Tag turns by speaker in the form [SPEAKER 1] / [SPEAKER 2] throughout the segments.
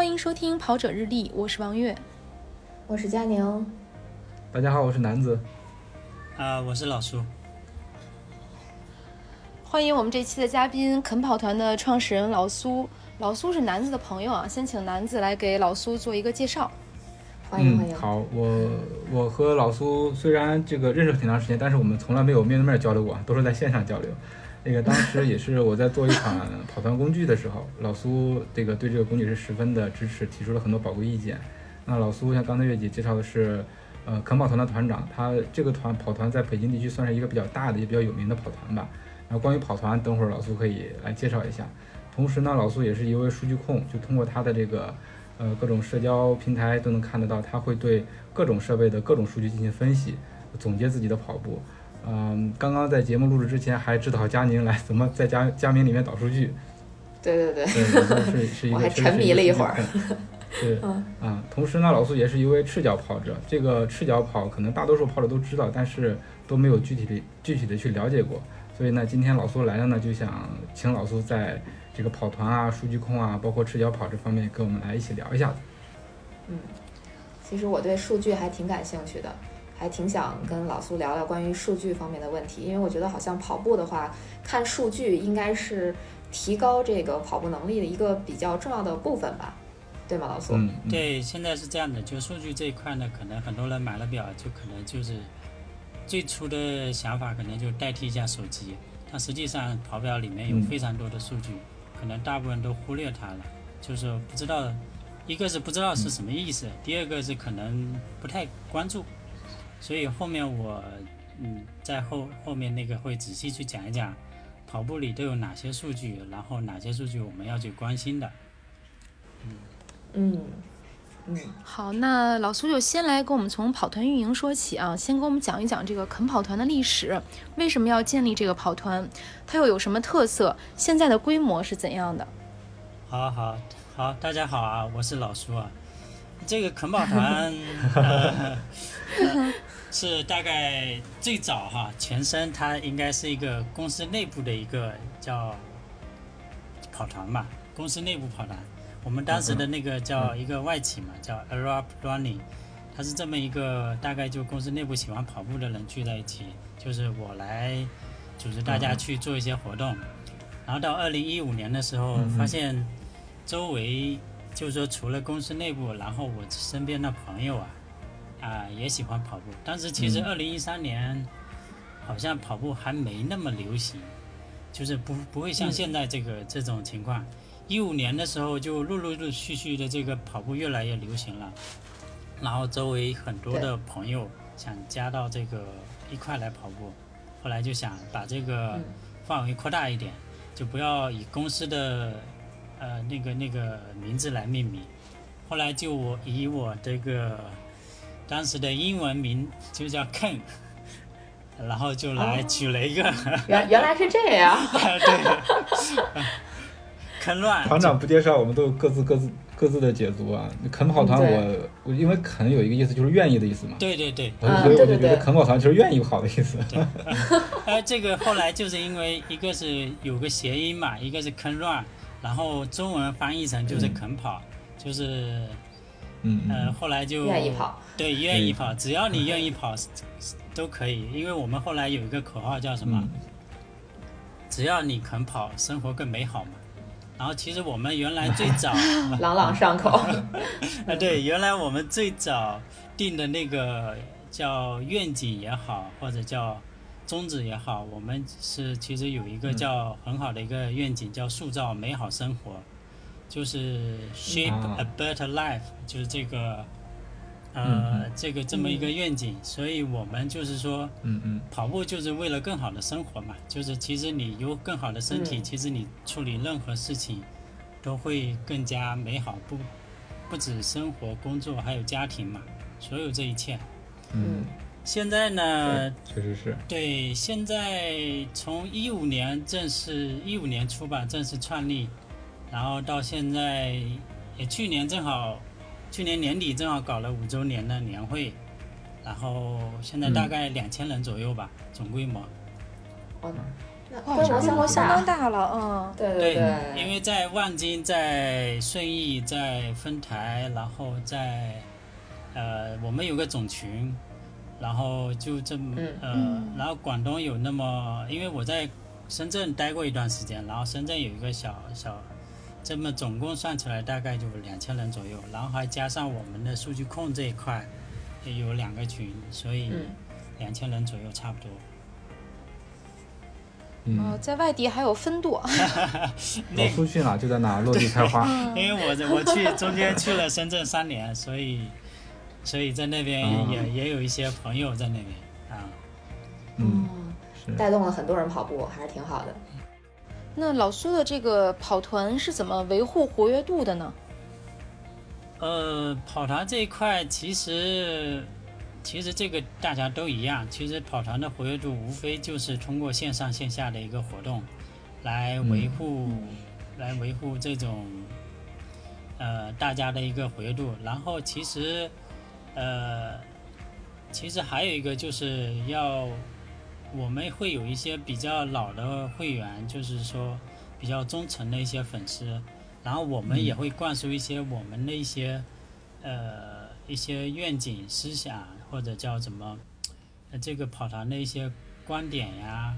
[SPEAKER 1] 欢迎收听跑者日历，我是王悦，
[SPEAKER 2] 我是佳宁，
[SPEAKER 3] 大家好，我是南子，
[SPEAKER 4] 啊，我是老苏。
[SPEAKER 1] 欢迎我们这期的嘉宾，肯跑团的创始人老苏。老苏是南子的朋友啊，先请南子来给老苏做一个介绍。
[SPEAKER 2] 欢迎欢迎。
[SPEAKER 3] 好，我我和老苏虽然这个认识挺长时间，但是我们从来没有面对面交流过，都是在线上交流。那个当时也是我在做一款跑团工具的时候，老苏这个对这个工具是十分的支持，提出了很多宝贵意见。那老苏像刚才月姐介绍的是，呃，肯跑团的团长，他这个团跑团在北京地区算是一个比较大的也比较有名的跑团吧。然后关于跑团，等会儿老苏可以来介绍一下。同时呢，老苏也是一位数据控，就通过他的这个呃各种社交平台都能看得到，他会对各种设备的各种数据进行分析，总结自己的跑步。嗯，刚刚在节目录制之前还指导佳宁来怎么在佳佳明里面导数据。
[SPEAKER 2] 对对对，
[SPEAKER 3] 是是一个。
[SPEAKER 2] 我还沉迷了一会儿。
[SPEAKER 3] 对，啊，同时呢，老苏也是一位赤脚跑者。这个赤脚跑可能大多数跑者都知道，但是都没有具体的具体的去了解过。所以呢，今天老苏来了呢，就想请老苏在这个跑团啊、数据控啊，包括赤脚跑这方面跟我们来一起聊一下子。
[SPEAKER 2] 嗯，其实我对数据还挺感兴趣的。还挺想跟老苏聊聊关于数据方面的问题，因为我觉得好像跑步的话，看数据应该是提高这个跑步能力的一个比较重要的部分吧，对吗，老苏？
[SPEAKER 3] 嗯，
[SPEAKER 4] 对，现在是这样的，就数据这一块呢，可能很多人买了表，就可能就是最初的想法可能就代替一下手机，但实际上跑表里面有非常多的数据，可能大部分都忽略它了，就是不知道，一个是不知道是什么意思，第二个是可能不太关注。所以后面我，嗯，在后后面那个会仔细去讲一讲，跑步里都有哪些数据，然后哪些数据我们要去关心的。
[SPEAKER 2] 嗯嗯嗯，
[SPEAKER 1] 好，那老苏就先来跟我们从跑团运营说起啊，先跟我们讲一讲这个肯跑团的历史，为什么要建立这个跑团，它又有什么特色，现在的规模是怎样的？
[SPEAKER 4] 好好好，大家好啊，我是老苏啊，这个肯跑团。是大概最早哈，前身它应该是一个公司内部的一个叫跑团吧，公司内部跑团。我们当时的那个叫一个外企嘛，叫 Arab Running，它是这么一个大概就公司内部喜欢跑步的人聚在一起，就是我来组织大家去做一些活动。然后到二零一五年的时候，发现周围就是说除了公司内部，然后我身边的朋友啊。啊，也喜欢跑步。但是其实二零一三年，好像跑步还没那么流行，就是不不会像现在这个这种情况。一五年的时候，就陆陆陆续续的这个跑步越来越流行了，然后周围很多的朋友想加到这个一块来跑步，后来就想把这个范围扩大一点，就不要以公司的呃那个那个名字来命名，后来就我以我这个。当时的英文名就叫 Ken，然后就来取了一个。
[SPEAKER 2] 原原来是这样。
[SPEAKER 4] 对。坑乱。
[SPEAKER 3] 团长不介绍，我们都有各自各自各自的解读啊。肯跑团，我我因为肯有一个意思就是愿意的意思嘛。
[SPEAKER 4] 对对对。
[SPEAKER 3] 所以我就觉得肯跑团就是愿意跑的意思。
[SPEAKER 4] 哎，这个后来就是因为一个是有个谐音嘛，一个是坑乱，然后中文翻译成就是肯跑，就是。
[SPEAKER 3] 嗯
[SPEAKER 4] 呃，后来就
[SPEAKER 2] 愿意跑，
[SPEAKER 4] 对，愿意跑，只要你愿意跑，都可以。因为我们后来有一个口号叫什么？只要你肯跑，生活更美好嘛。然后其实我们原来最 早
[SPEAKER 2] 朗朗上口。
[SPEAKER 4] 啊，对，原来我们最早定的那个叫愿景也好，或者叫宗旨也好，我们是其实有一个叫很好的一个愿景，叫塑造美好生活。就是 shape a better life，就是这个，呃，这个这么一个愿景，所以我们就是说，
[SPEAKER 3] 嗯嗯，
[SPEAKER 4] 跑步就是为了更好的生活嘛，就是其实你有更好的身体，其实你处理任何事情都会更加美好，不不止生活、工作，还有家庭嘛，所有这一切。
[SPEAKER 3] 嗯，
[SPEAKER 4] 现在呢，
[SPEAKER 3] 确实是，
[SPEAKER 4] 对，现在从一五年正式一五年初吧，正式创立。然后到现在，也去年正好，去年年底正好搞了五周年的年会，然后现在大概两千人左右吧，总规模。
[SPEAKER 2] 哦，
[SPEAKER 1] 哇，
[SPEAKER 2] 那规
[SPEAKER 1] 模
[SPEAKER 2] 模相当
[SPEAKER 1] 相当。大了，嗯。
[SPEAKER 2] 对
[SPEAKER 4] 对
[SPEAKER 2] 对，
[SPEAKER 4] 因为在望京、在顺义、在丰台，然后在呃，我们有个总群，然后就这么、
[SPEAKER 2] 嗯
[SPEAKER 4] 呃
[SPEAKER 1] 嗯，
[SPEAKER 4] 然后广东有那么，因为我在深圳待过一段时间，然后深圳有一个小小，这么总共算起来大概就两千人左右，然后还加上我们的数据控这一块，也有两个群，所以
[SPEAKER 2] 嗯
[SPEAKER 4] 两千人左右差不多。
[SPEAKER 1] 呃，
[SPEAKER 3] 嗯，
[SPEAKER 1] 在外地还有分舵，
[SPEAKER 3] 老苏去哪就在哪落地开花。
[SPEAKER 1] 嗯
[SPEAKER 4] 因为我在我去中间去了深圳三年，所以所以在那边也、
[SPEAKER 3] 啊
[SPEAKER 4] 也有一些朋友在那边啊。
[SPEAKER 3] 嗯，是。
[SPEAKER 2] 带动了很多人跑步，还是挺好的。
[SPEAKER 1] 那老苏的这个跑团是怎么维护活跃度的呢？
[SPEAKER 4] 呃，跑团这一块其实其实这个大家都一样，其实跑团的活跃度无非就是通过线上线下的一个活动来维护、来维护这种呃大家的一个活跃度。然后其实呃其实还有一个就是要我们会有一些比较老的会员，就是说比较忠诚的一些粉丝。然后我们也会灌输一些我们的一些、呃一些愿景思想，或者叫什么，呃这个跑团的一些观点呀，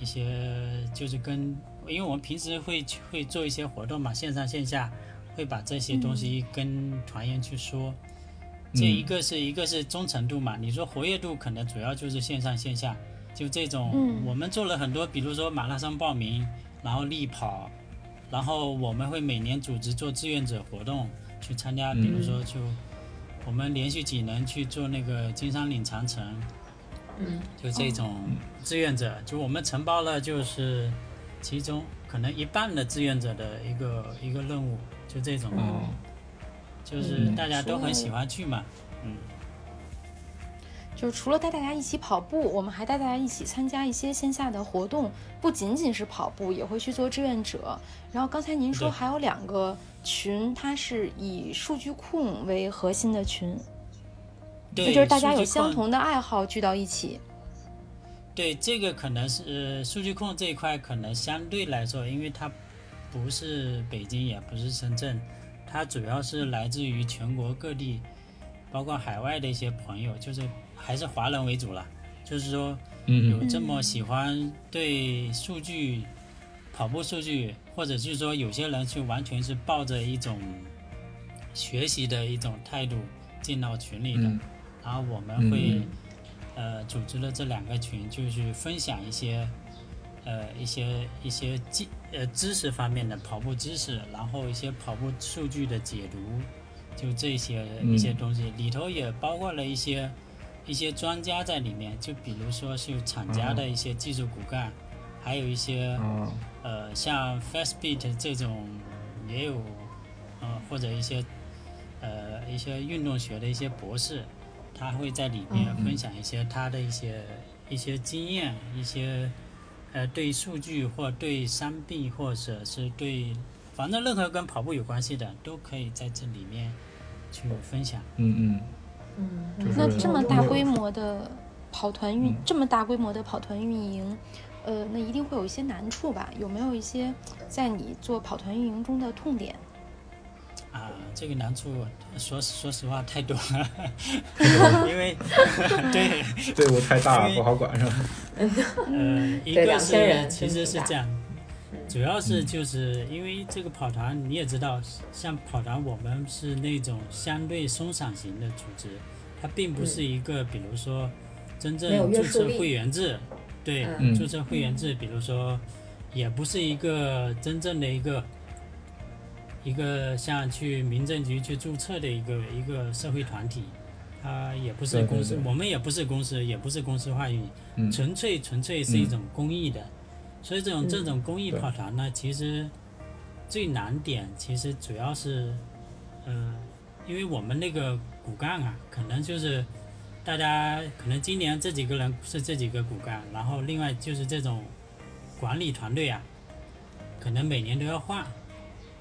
[SPEAKER 4] 一些就是跟，因为我们平时会去会做一些活动嘛，线上线下会把这些东西跟团员去说。这一个是一个是忠诚度嘛，你说活跃度可能主要就是线上线下，就这种，
[SPEAKER 1] 嗯。
[SPEAKER 4] 我们做了很多，比如说马拉松报名，然后力跑，然后我们会每年组织做志愿者活动去参加，比如说就我们连续几年去做那个金山岭长城，
[SPEAKER 2] 嗯，
[SPEAKER 4] 就这种志愿者，就我们承包了就是其中可能一半的志愿者的一个一个任务，就这种，
[SPEAKER 3] 哦，
[SPEAKER 4] 就是大家都很喜欢去嘛，嗯。
[SPEAKER 1] 就是除了带大家一起跑步，我们还带大家一起参加一些线下的活动，不仅仅是跑步，也会去做志愿者。然后刚才您说还有两个群，它是以数据控为核心的群，
[SPEAKER 4] 对，
[SPEAKER 1] 那就是大家有相同的爱好聚到一起。
[SPEAKER 4] 对，这个可能是、呃、数据控这一块，可能相对来说，因为它不是北京，也不是深圳，它主要是来自于全国各地，包括海外的一些朋友，就是还是华人为主了。就是说，
[SPEAKER 3] 嗯
[SPEAKER 4] 有这么喜欢对数据、跑步数据，或者是说有些人是完全是抱着一种学习的一种态度进到群里的，
[SPEAKER 3] 嗯
[SPEAKER 4] 然后我们会。
[SPEAKER 3] 嗯
[SPEAKER 4] 呃，组织了这两个群，就是分享一些，呃，一些一些技呃知识方面的跑步知识，然后一些跑步数据的解读，就这些
[SPEAKER 3] 嗯
[SPEAKER 4] 一些东西，里头也包括了一些一些专家在里面，就比如说是厂家的一些技术骨干，还有一些
[SPEAKER 3] 哦，
[SPEAKER 4] 呃，像 Fastbeat 这种也有，呃，或者一些呃一些运动学的一些博士，他会在里面
[SPEAKER 3] 嗯
[SPEAKER 4] 分享一些他的一些、一些经验，一些呃对数据或对伤病或者是对，反正任何跟跑步有关系的都可以在这里面去分享。
[SPEAKER 3] 嗯嗯，
[SPEAKER 2] 嗯，
[SPEAKER 3] 就是
[SPEAKER 1] 那这么大规模的跑团运，
[SPEAKER 3] 嗯
[SPEAKER 1] 这么大规模的跑团运营，呃，那一定会有一些难处吧？有没有一些在你做跑团运营中的痛点？
[SPEAKER 4] 啊，这个难处说说实话太多了，因为 对，
[SPEAKER 3] 队伍太大
[SPEAKER 4] 了
[SPEAKER 3] 不好管是吧？
[SPEAKER 4] 呃，一
[SPEAKER 2] 对
[SPEAKER 4] 个
[SPEAKER 2] 2000人
[SPEAKER 4] 是其实是这样，主要是就是因为这个跑团你也知道，像跑团我们是那种相对松散型的组织，它并不是一个比如说真正注册会员制，对，
[SPEAKER 2] 嗯。
[SPEAKER 4] 注册会员制，比如说也不是一个真正的一个。一个像去民政局去注册的一个一个社会团体，它也不是公司，
[SPEAKER 3] 对
[SPEAKER 4] 我们也不是公司，也不是公司化运营，
[SPEAKER 3] 嗯。
[SPEAKER 4] 纯粹纯粹是一种公益的，所以这种
[SPEAKER 2] 嗯
[SPEAKER 4] 这种公益跑团呢，其实最难点其实主要是，呃，因为我们那个骨干啊，可能就是大家可能今年这几个人是这几个骨干，然后另外就是这种管理团队啊，可能每年都要换，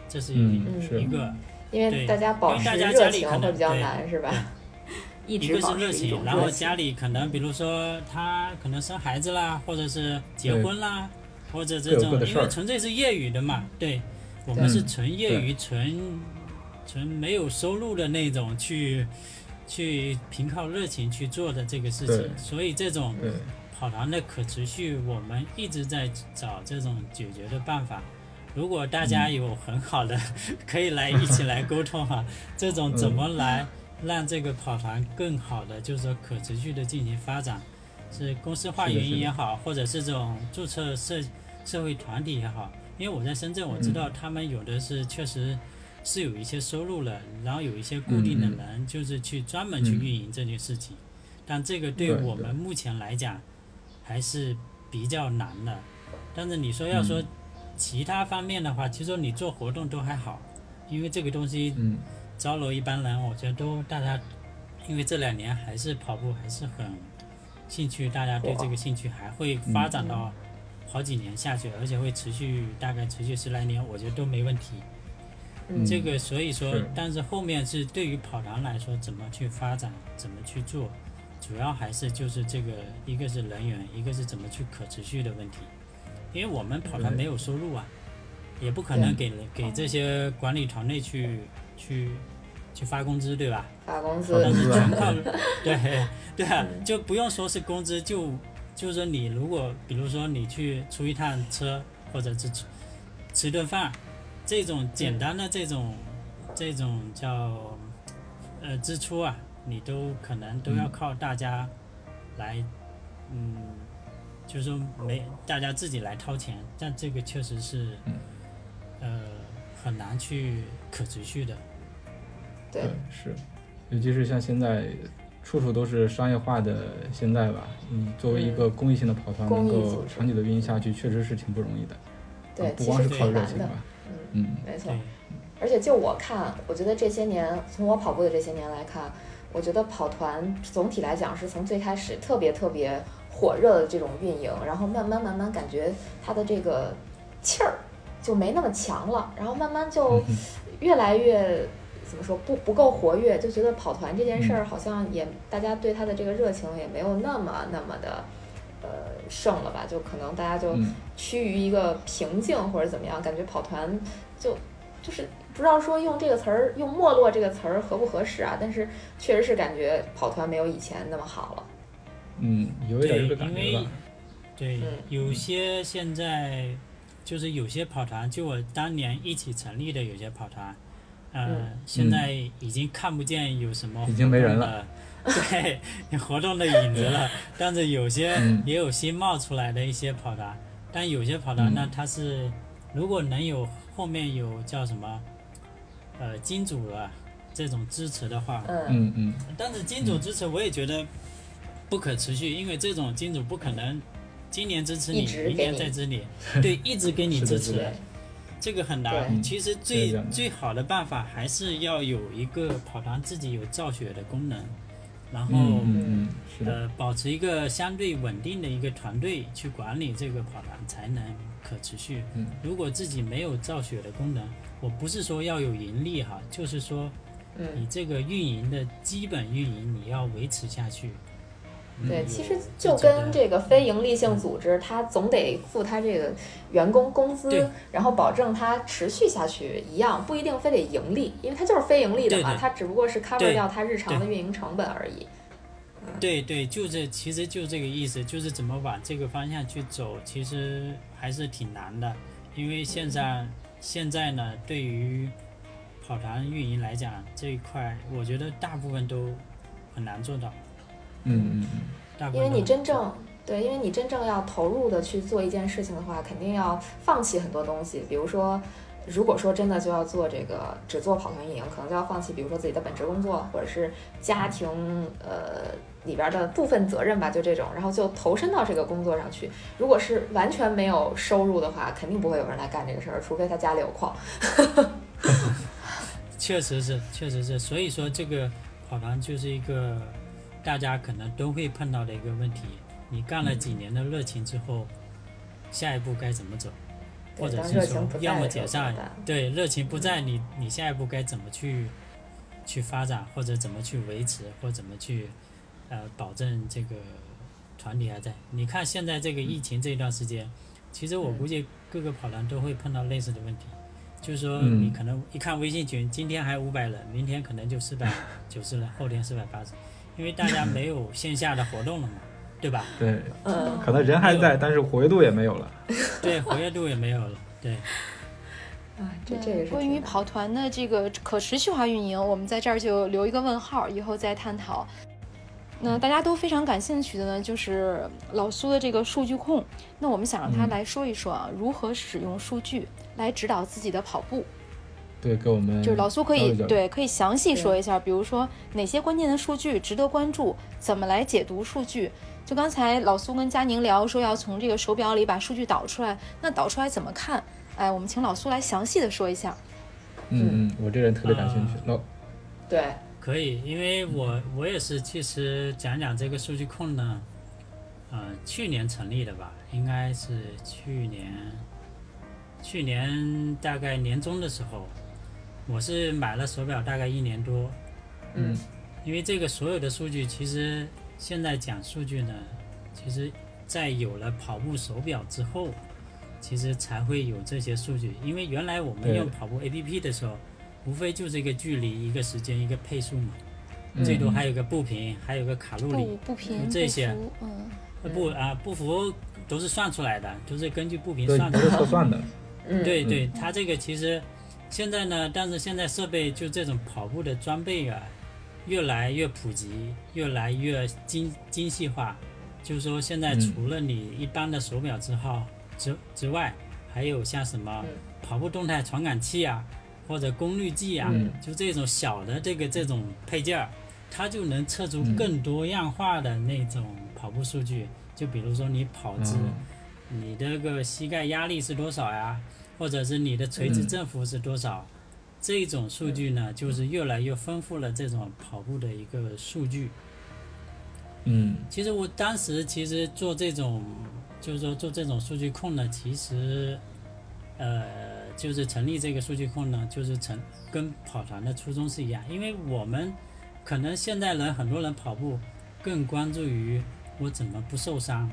[SPEAKER 4] 这是一个。
[SPEAKER 2] 因为
[SPEAKER 4] 对
[SPEAKER 2] 大家保
[SPEAKER 4] 因为大家
[SPEAKER 2] 持热情会比较难，是吧？
[SPEAKER 1] 一
[SPEAKER 4] 一个是
[SPEAKER 1] 直保持一
[SPEAKER 4] 热情，然后。家里可能比如说他可能生孩子啦，或者是结婚啦，或者这种因为纯粹是业余的嘛，对，我们是纯业余、纯纯没有收入的那种去去凭靠热情去做的这个事情，所以这种，跑团的可持续，我们一直在找这种解决的办法。如果大家有很好的，可以来一起来沟通哈、这种怎么来让这个跑团更好的，就是说可持续的进行发展，是公司化运营也好，或者是这种注册社社会团体也好。因为我在深圳，我知道他们有的是确实是有一些收入了，然后有一些固定的
[SPEAKER 3] 嗯
[SPEAKER 4] 人，就是去专门去
[SPEAKER 3] 嗯
[SPEAKER 4] 运营这件事情。但这个对
[SPEAKER 3] 对
[SPEAKER 4] 我们目前来讲还是比较难的。但是你说要说
[SPEAKER 3] 嗯
[SPEAKER 4] 其他方面的话，其实你做活动都还好，因为这个东西
[SPEAKER 3] 嗯
[SPEAKER 4] 招楼一般人，我觉得都大家，因为这两年还是跑步还是很兴趣，大家对这个兴趣还会发展到好几年下去，而且会持续大概持续十来年，我觉得都没问题。
[SPEAKER 2] 嗯。
[SPEAKER 4] 这个所以说
[SPEAKER 3] 是，
[SPEAKER 4] 但是后面是对于跑团来说，怎么去发展，怎么去做，主要还是就是这个，一个是人员，一个是怎么去可持续的问题。因为我们跑团没有收入啊，也不可能给给这些管理团队去去去发工资，对吧？
[SPEAKER 2] 发工资。
[SPEAKER 4] 但是全靠对对啊，
[SPEAKER 2] 嗯。
[SPEAKER 4] 就不用说是工资，就就是说你如果比如说你去出一趟车，或者是吃吃顿饭，这种简单的这种这种叫呃支出啊，你都可能都要
[SPEAKER 3] 嗯
[SPEAKER 4] 靠大家来，嗯，就是说没大家自己来掏钱，但这个确实是
[SPEAKER 3] 嗯。
[SPEAKER 4] 呃很难去可持续的。
[SPEAKER 2] 对。
[SPEAKER 3] 对，是，尤其是像现在处处都是商业化的现在吧，你作为一个公益性的跑团，能够长久的运营下去，确实是挺不容易的。
[SPEAKER 2] 对，
[SPEAKER 3] 啊不光是靠热情吧，，
[SPEAKER 2] 嗯，
[SPEAKER 3] 嗯，
[SPEAKER 2] 没错。，而且就我看，我觉得这些年从我跑步的这些年来看，我觉得跑团总体来讲是从最开始特别特别火热的这种运营，然后慢慢慢慢感觉它的这个气儿就没那么强了，然后慢慢就
[SPEAKER 3] 嗯
[SPEAKER 2] 越来越。怎么说不不够活跃，就觉得跑团这件事儿好像也、大家对它的这个热情也没有那么那么的呃盛了吧，就可能大家就
[SPEAKER 3] 嗯
[SPEAKER 2] 趋于一个平静或者怎么样，感觉跑团就就是不知道说用这个词儿用没落这个词儿合不合适啊，但是确实是感觉跑团没有以前那么好了。
[SPEAKER 3] 嗯，有一点这个感觉吧。
[SPEAKER 4] 对，
[SPEAKER 2] 嗯
[SPEAKER 4] 有些现在就是有些跑团，就我当年一起成立的有些跑团，呃，
[SPEAKER 2] 嗯
[SPEAKER 4] 现在已经看不见有什么
[SPEAKER 3] 已经没人
[SPEAKER 4] 活动的，对，有 活动的影子了。但是有些
[SPEAKER 3] 嗯。
[SPEAKER 4] 也有新冒出来的一些跑团，但有些跑团呢
[SPEAKER 3] 嗯，
[SPEAKER 4] 它是如果能有后面有叫什么，呃，金主啊这种支持的话，
[SPEAKER 2] 嗯。
[SPEAKER 3] 嗯。嗯，
[SPEAKER 4] 但是金主支持我也觉得不可持续，因为这种金主不可能今年支持你明年再支持你，对，一直给你 支持。
[SPEAKER 3] 是的。是的
[SPEAKER 2] 对，
[SPEAKER 4] 这个很难。其实最最好的办法还是要有一个跑团自己有造血的功能，然后、呃保持一个相对稳定的一个团队去管理这个跑团，才能可持续。
[SPEAKER 3] 嗯
[SPEAKER 4] 如果自己没有造血的功能，我不是说要有盈利哈，就是说你
[SPEAKER 2] 嗯，
[SPEAKER 4] 这个运营的基本运营你要维持下去。
[SPEAKER 2] 对，
[SPEAKER 4] 嗯
[SPEAKER 2] 其实就跟这个非营利性组织，它总得付它这个员工工资，然后保证它持续下去一样，不一定非得盈利，因为它就是非盈利的嘛，它只不过是 cover
[SPEAKER 4] 对
[SPEAKER 2] 掉它日常的运营成本而已。
[SPEAKER 4] 对对，就这，其实就这个意思，就是怎么往这个方向去走，其实还是挺难的，因为现在现在呢，对于跑团运营来讲这一块，我觉得大部分都很难做到，
[SPEAKER 3] 嗯嗯嗯，
[SPEAKER 2] 因为你真正对，因为你真正要投入的去做一件事情的话，肯定要放弃很多东西。比如说，如果说真的就要做这个只做跑团运营，可能就要放弃，比如说自己的本职工作，或者是家庭呃里边的部分责任吧，就这种，然后就投身到这个工作上去。如果是完全没有收入的话，肯定不会有人来干这个事儿，除非他家里有矿。
[SPEAKER 4] 确实是，确实是，所以说这个跑团就是一个大家可能都会碰到的一个问题。你干了几年的热情之后，下一步该怎么走？或者是说要么解散对热情不在，你你下一步该怎么去去发展，或者怎么去维持，或怎么去呃保证这个团体还在？你看现在这个疫情这一段时间，其实我估计各个跑团都会碰到类似的问题，就是说
[SPEAKER 3] 嗯
[SPEAKER 4] 你可能一看微信群，今天还五百人，明天可能就四百九十人，后天四百八十，因为大家没有线下的活动了嘛，对吧？
[SPEAKER 3] 对，
[SPEAKER 2] 嗯，
[SPEAKER 3] 可能人还在，但是活跃度也没有了。
[SPEAKER 4] 对，活跃度也没有了，对。
[SPEAKER 2] 啊，这这个是
[SPEAKER 1] 关于跑团的这个可持续化运营，我们在这儿就留一个问号，以后再探讨。那大家都非常感兴趣的呢，就是老苏的这个数据控。那我们想让他
[SPEAKER 3] 嗯
[SPEAKER 1] 来说一说啊，如何使用数据来指导自己的跑步。
[SPEAKER 3] 对，给我们
[SPEAKER 1] 就是老苏可以对可以详细说一下，比如说哪些关键的数据值得关注，怎么来解读数据。就刚才老苏跟佳宁聊说要从这个手表里把数据导出来，那导出来怎么看？哎，我们请老苏来详细的说一下。
[SPEAKER 3] 嗯嗯，我这人特别感兴趣。老
[SPEAKER 2] 对，
[SPEAKER 4] 可以，因为我我也是，其实讲讲这个数据控呢，呃，去年成立的吧，应该是去年，去年大概年中的时候，我是买了手表大概一年多，
[SPEAKER 3] 嗯。
[SPEAKER 4] 因为这个所有的数据，其实现在讲数据呢，其实在有了跑步手表之后，其实才会有这些数据。因为原来我们用跑步 APP 的时候，无非就是一个距离、一个时间、一个配速嘛，
[SPEAKER 3] 嗯。
[SPEAKER 4] 最多还有个步频，还有个卡路里这些。
[SPEAKER 1] 嗯，
[SPEAKER 4] 呃不啊，步幅都是算出来的，都是根据步频算出来的。
[SPEAKER 3] 测算的。
[SPEAKER 2] 嗯，
[SPEAKER 4] 对对，它这个其实现在呢，但是现在设备就这种跑步的装备啊，越来越普及，越来越精精细化。就是说，现在
[SPEAKER 3] 嗯
[SPEAKER 4] 除了你一般的手表之后之之外，还有像什么
[SPEAKER 2] 嗯
[SPEAKER 4] 跑步动态传感器啊，或者功率计啊，
[SPEAKER 3] 嗯
[SPEAKER 4] 就这种小的这个这种配件儿，它就能测出
[SPEAKER 3] 嗯
[SPEAKER 4] 更多样化的那种跑步数据。就比如说你跑姿。
[SPEAKER 3] 嗯
[SPEAKER 4] 你这个膝盖压力是多少呀？或者是你的垂直
[SPEAKER 3] 嗯。
[SPEAKER 4] 振幅是多少？这种数据呢，就是越来越丰富了这种跑步的一个数据。
[SPEAKER 3] 嗯。
[SPEAKER 4] 其实我当时其实做这种，就是说做这种数据控呢，其实，呃，就是成立这个数据控呢，就是成跟跑团的初衷是一样，因为我们可能现在人很多人跑步更关注于我怎么不受伤，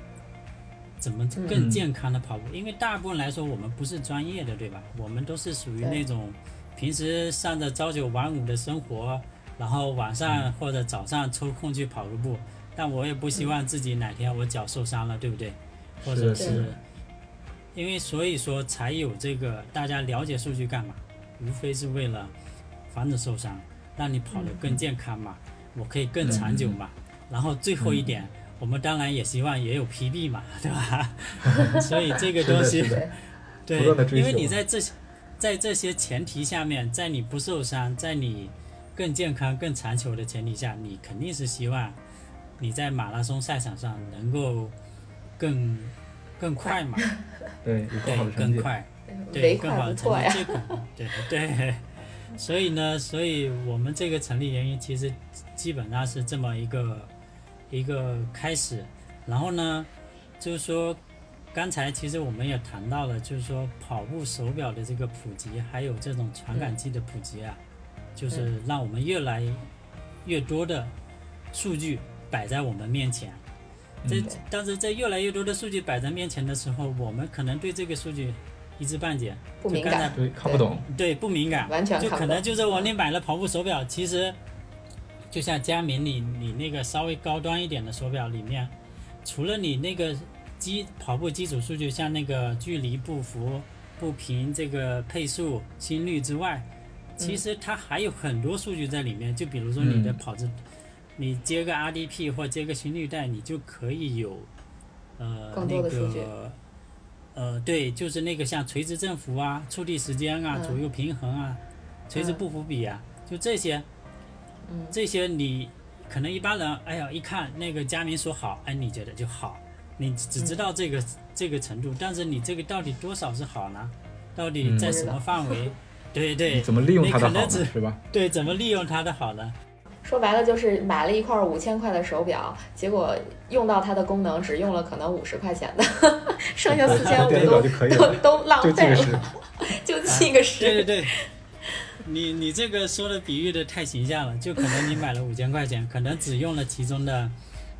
[SPEAKER 4] 怎么更
[SPEAKER 3] 嗯
[SPEAKER 4] 健康的跑步，因为大部分来说我们不是专业的，对吧？我们都是属于那种平时上着朝九晚五的生活，然后晚上或者早上抽空去跑个步。但我也不希望自己哪天我脚受伤了，对不对？或者
[SPEAKER 3] 是，
[SPEAKER 4] 因为所以说才有这个大家了解数据干嘛？无非是为了防止受伤，让你跑得更健康嘛，我可以更长久嘛。然后最后一点，我们当然也希望也有 PB 嘛，对吧？所以这个东西对因为你在这些在这些前提下面，在你不受伤，在你更健康、更长久的前提下，你肯定是希望你在马拉松赛场上能够更更快嘛，
[SPEAKER 3] 对，更
[SPEAKER 4] 快，对，更好的成绩，。对对。所以呢，所以我们这个成立原因其实基本上是这么一个一个开始。然后呢，就是说，刚才其实我们也谈到了，就是说跑步手表的这个普及，还有这种传感器的普及啊，就是让我们越来越多的数据摆在我们面前。这
[SPEAKER 3] 嗯
[SPEAKER 4] 但是在越来越多的数据摆在面前的时候，我们可能对这个数据一知半解，
[SPEAKER 2] 不敏
[SPEAKER 4] 就刚才
[SPEAKER 2] 感，
[SPEAKER 3] 对，看不懂。
[SPEAKER 4] 对，不敏感，
[SPEAKER 2] 完全
[SPEAKER 4] 就可能。就是我你买了跑步手表，其实就像佳明你你那个稍微高端一点的手表里面，除了你那个基跑步基础数据，像那个距离、步幅、步频、这个配速、心率之外，其实它还有很多数据在里面。就比如说你的
[SPEAKER 3] 嗯。
[SPEAKER 4] 跑姿，你接个 RDP 或接个心率带，你就可以有呃那个呃对，就是那个像垂直振幅啊、触地时间啊、
[SPEAKER 2] 嗯。
[SPEAKER 4] 左右平衡啊、垂直
[SPEAKER 2] 嗯
[SPEAKER 4] 步幅比啊，就这些，
[SPEAKER 2] 嗯
[SPEAKER 4] 这些你可能一般人，哎呀，一看那个佳明说好，哎，你觉得就好，你只知道这个、这个程度，但是你这个到底多少是好呢？到底
[SPEAKER 3] 嗯
[SPEAKER 4] 在什么范围？对 对，
[SPEAKER 3] 怎么利用它的好是吧？
[SPEAKER 4] 对，怎么利用它的好呢？
[SPEAKER 2] 说白了就是买了一块五千块的手表，结果用到它的功能只用了可能五十块钱的，剩下四千五都都浪
[SPEAKER 3] 就记个十
[SPEAKER 2] 费了，。就记个十。
[SPEAKER 4] 对对对，你你这个说的比喻的太形象了，就可能你买了五千块钱，可能只用了其中的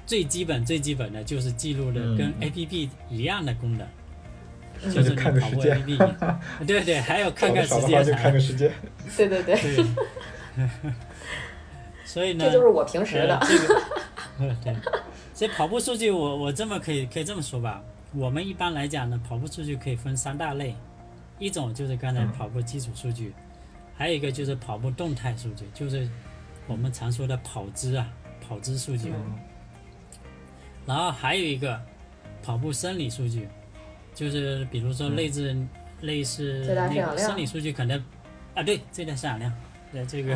[SPEAKER 4] 最基本最基本的就是记录的跟
[SPEAKER 3] 嗯
[SPEAKER 4] A P P 一样的功能。就是你
[SPEAKER 3] 看个
[SPEAKER 4] 跑步
[SPEAKER 3] 时间
[SPEAKER 4] APP，对对，还有看看时间
[SPEAKER 3] 看个时间。
[SPEAKER 2] 对 对对，
[SPEAKER 4] 对，所以呢，
[SPEAKER 2] 这就是我平时的
[SPEAKER 4] 呃。这个，呃对，所以跑步数据我我这么可以可以这么说吧，我们一般来讲呢，跑步数据可以分三大类，一种就是刚才
[SPEAKER 3] 嗯
[SPEAKER 4] 跑步基础数据，还有一个就是跑步动态数据，就是我们常说的跑姿啊，跑姿数据，
[SPEAKER 2] 嗯
[SPEAKER 4] 然后还有一个跑步生理数据，就是比如说类似、类似那个生理数据可能啊，对，最大摄氧量，对这个，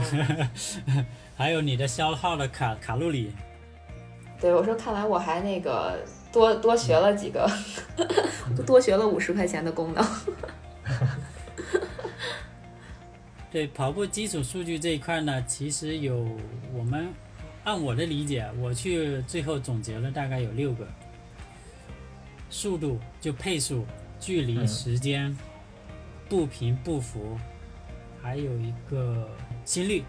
[SPEAKER 4] 还有你的消耗的卡卡路里，
[SPEAKER 2] 对，我说看来我还那个多多学了几个，多学了五十块钱的功能。
[SPEAKER 4] 对跑步基础数据这一块呢，其实有我们按我的理解，我去最后总结了大概有六个，速度就配速、距离、
[SPEAKER 3] 嗯
[SPEAKER 4] 时间、步频、步幅，还有一个心率，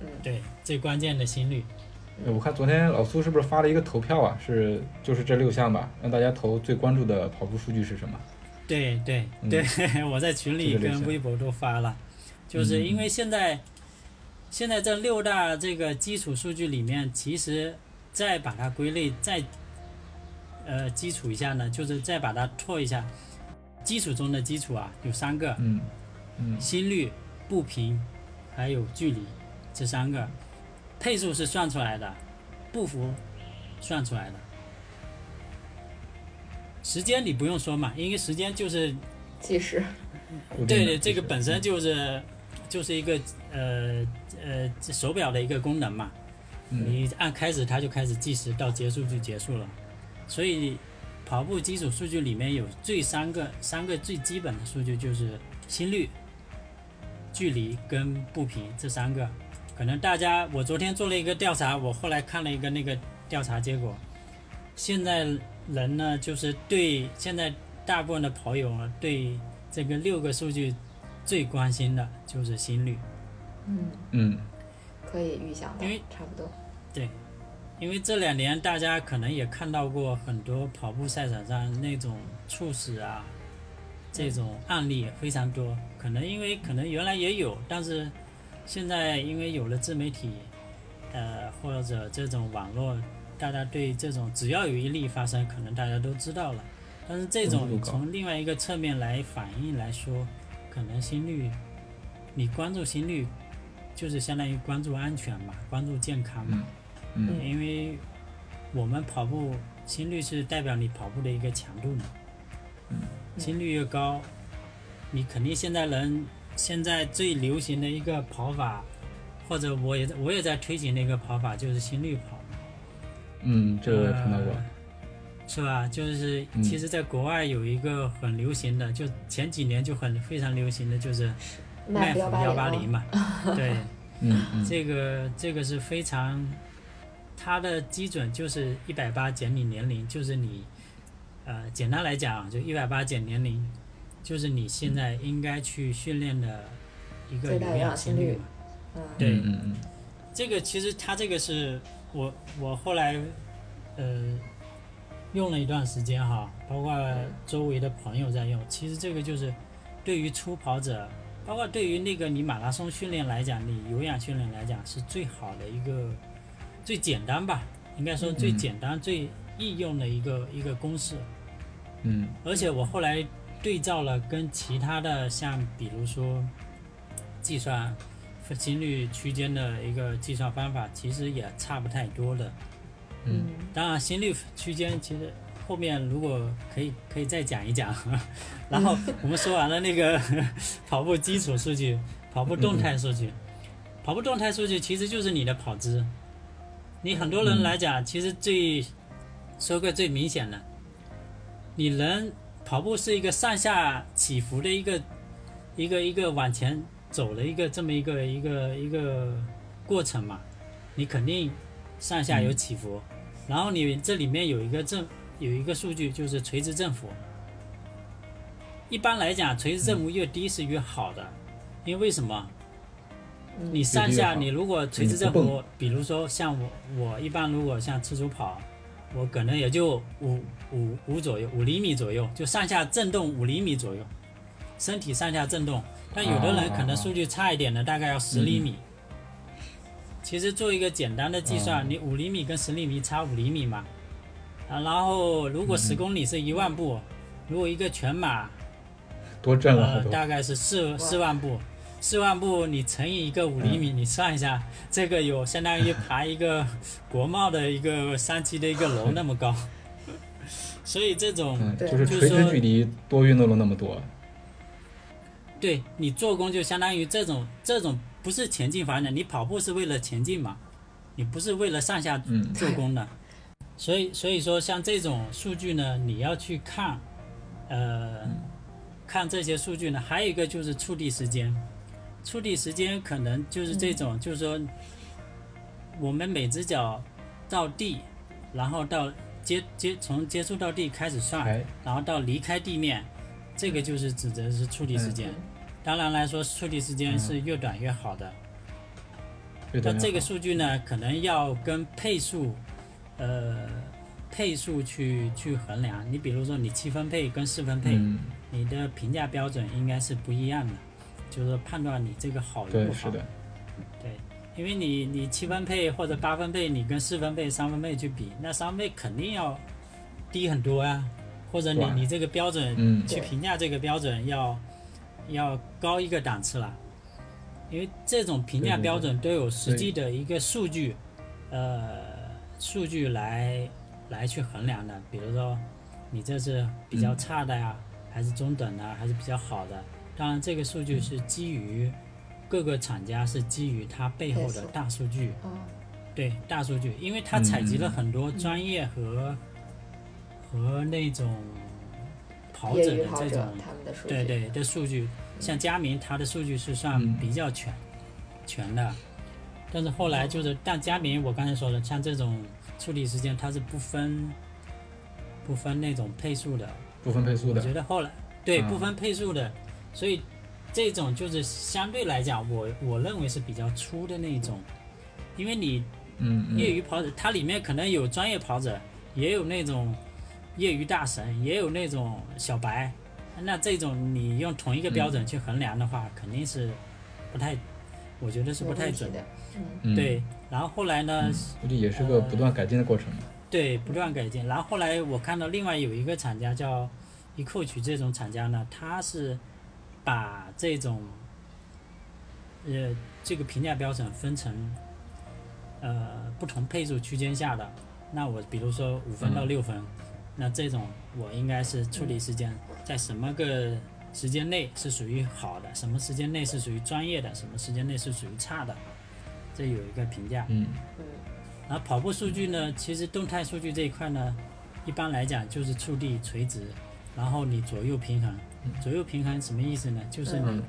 [SPEAKER 2] 嗯，
[SPEAKER 4] 对，最关键的心率。
[SPEAKER 3] 我看昨天老苏是不是发了一个投票啊？是就是这六项吧，让大家投最关注的跑步数据是什么？
[SPEAKER 4] 对对
[SPEAKER 3] 嗯
[SPEAKER 4] 对，我在群里跟微博都发了，就是因为现在、现在这六大这个基础数据里面，其实再把它归类再呃基础一下呢，就是再把它拓一下，基础中的基础啊有三个，
[SPEAKER 3] 嗯嗯。
[SPEAKER 4] 心率、步频还有距离这三个，配速是算出来的，步幅算出来的。时间你不用说嘛，因为时间就是
[SPEAKER 2] 计时。
[SPEAKER 4] 对对，这个本身就是就是一个呃呃手表的一个功能嘛，
[SPEAKER 3] 嗯
[SPEAKER 4] 你按开始它就开始计时，到结束就结束了。所以跑步基础数据里面有最三个三个最基本的数据就是心率、距离跟步频这三个。可能大家我昨天做了一个调查，我后来看了一个那个调查结果，现在人呢就是对现在大部分的跑友啊对这个六个数据最关心的就是心率。
[SPEAKER 2] 嗯，
[SPEAKER 3] 嗯
[SPEAKER 2] 可以预想到
[SPEAKER 4] 因为，
[SPEAKER 2] 差不多。
[SPEAKER 4] 对因为这两年大家可能也看到过很多跑步赛场上那种猝死啊，这种案例非常多。可能因为可能原来也有，但是现在因为有了自媒体，呃或者这种网络，大家对这种只要有一例发生，可能大家都知道了。但是这种从另外一个侧面来反映来说，可能心率，你关注心率，就是相当于关注安全嘛，关注健康嘛。
[SPEAKER 3] 嗯
[SPEAKER 4] 因为我们跑步心率是代表你跑步的一个强度嘛，心率越高，你肯定现在人现在最流行的一个跑法，或者我也我也在推行的一个跑法就是心率跑，
[SPEAKER 3] 嗯，这个我也看到过。
[SPEAKER 4] 呃是吧？就是
[SPEAKER 3] 嗯
[SPEAKER 4] 其实在国外有一个很流行的，就前几年就很非常流行的就是麦
[SPEAKER 2] 麦
[SPEAKER 4] 弗幺八零
[SPEAKER 2] 零，
[SPEAKER 4] 嘛，对。
[SPEAKER 3] 嗯嗯
[SPEAKER 4] 这个这个是非常，它的基准就是一百八减你年龄，就是你，呃，简单来讲啊就一百八减年龄，就是你现在应该去训练的一个
[SPEAKER 2] 最大有
[SPEAKER 4] 有氧
[SPEAKER 2] 氧心率
[SPEAKER 4] 心率嘛。
[SPEAKER 2] 嗯，
[SPEAKER 4] 对
[SPEAKER 3] 嗯嗯
[SPEAKER 4] 这个其实它这个是我我后来，呃，用了一段时间哈，包括周围的朋友在用。其实这个就是对于初跑者，包括对于那个你马拉松训练来讲，你有氧训练来讲是最好的一个最简单吧，应该说最
[SPEAKER 3] 嗯
[SPEAKER 4] 简单、最易用的一个一个公式。
[SPEAKER 3] 嗯
[SPEAKER 4] 而且我后来对照了跟其他的，像比如说计算心率区间的一个计算方法，其实也差不太多的。
[SPEAKER 3] 嗯
[SPEAKER 4] 当然，心率区间其实后面如果可以可以再讲一讲。然后我们说完了那个 跑步基础数据，跑步动态数据，跑步动态数据其实就是你的跑姿。你很多人来讲，其实最说个最明显的，你人跑步是一个上下起伏的一个一个一个往前走的一个这么一个一个一个过程嘛，你肯定上下有起伏，然后你这里面有一个正有一个数据就是垂直振幅。一般来讲，垂直振幅越低是越好的，因为为什么？你上下，你如果垂直振幅，比如说像我，我一般如果像自主跑，我可能也就五五五左右，五厘米左右，就上下震动五厘米左右，身体上下震动。但有的人可能数据差一点的，大概要十厘米。其实做一个简单的计算，你五厘米跟十厘米差五厘米嘛，啊，然后如果十公里是一万步，如果一个全马，
[SPEAKER 3] 多挣了。
[SPEAKER 4] 大概是四四万步，四万步你乘以一个五厘米，你算一下，这个有相当于爬一个国贸的一个三级的一个楼那么高，所以这种
[SPEAKER 3] 嗯，就是
[SPEAKER 4] 就是说
[SPEAKER 3] 垂直距离多运动了那么多。
[SPEAKER 4] 对你做工就相当于这种这种不是前进方向，你跑步是为了前进嘛，你不是为了上下
[SPEAKER 3] 嗯。
[SPEAKER 4] 做工的，所以所以说像这种数据呢，你要去看，呃，看这些数据呢，还有一个就是触地时间，触地时间可能就是这种，就是说我们每只脚到地，然后到接接从接触到地开始算，
[SPEAKER 3] 哎，
[SPEAKER 4] 然后到离开地面，这个就是指的是触地时间。当然来说，触地时间是越短越好的。那这个数据呢，可能要跟配速，呃，配数去去衡量。你比如说，你七分配跟四分配，
[SPEAKER 3] 嗯，
[SPEAKER 4] 你的评价标准应该是不一样的，就是说判断你这个好与，不好。
[SPEAKER 3] 是的，
[SPEAKER 4] 对，因为你你七分配或者八分配，你跟四分配、三分配去比，那三分配肯定要低很多呀、或者你你这个标准
[SPEAKER 3] 嗯。
[SPEAKER 4] 去评价这个标准要要高一个档次了，因为这种评价标准都有实际的一个数据，呃，数据来来去衡量的，比如说你这是比较差的呀，还是中等的，还是比较好的。当然，这个数据是基于各个厂家是基于它背后的大数据，
[SPEAKER 2] 嗯，
[SPEAKER 4] 对大数据，因为它采集了很多专业和、和那种跑者的这种对对的数据，像佳明它的数据是算
[SPEAKER 3] 嗯。
[SPEAKER 4] 比较全、全的，但是后来就是，但佳明我刚才说的，像这种处理时间它是不分不分那种配速的，
[SPEAKER 3] 不分配速的。
[SPEAKER 4] 我觉。得后来对
[SPEAKER 3] 嗯
[SPEAKER 4] 不分配速的，所以这种就是相对来讲，我我认为是比较粗的那种，因为你
[SPEAKER 3] 嗯嗯，
[SPEAKER 4] 业余跑者，它里面可能有专业跑者，也有那种业余大神，也有那种小白。那这种你用同一个标准去衡量的话，肯定是不太，我觉得是不太准。
[SPEAKER 2] 的。
[SPEAKER 4] 对，然后后来呢，
[SPEAKER 3] 嗯，估计也是个不断改进的过程。
[SPEAKER 4] 对，不断改进。然后后来我看到另外有一个厂家叫 eCoach 这种厂家呢，它是把这种呃这个评价标准分成呃不同配速区间下的。那我比如说五分到
[SPEAKER 3] 嗯
[SPEAKER 4] 六分，那这种我应该是处理时间在什么个时间内是属于好的，什么时间内是属于专业的，什么时间内是属于差的，这有一个评价。
[SPEAKER 3] 嗯
[SPEAKER 4] 然后跑步数据呢，其实动态数据这一块呢，一般来讲就是触地垂直，然后你左右平衡。左右平衡什么意思呢？就是你
[SPEAKER 3] 嗯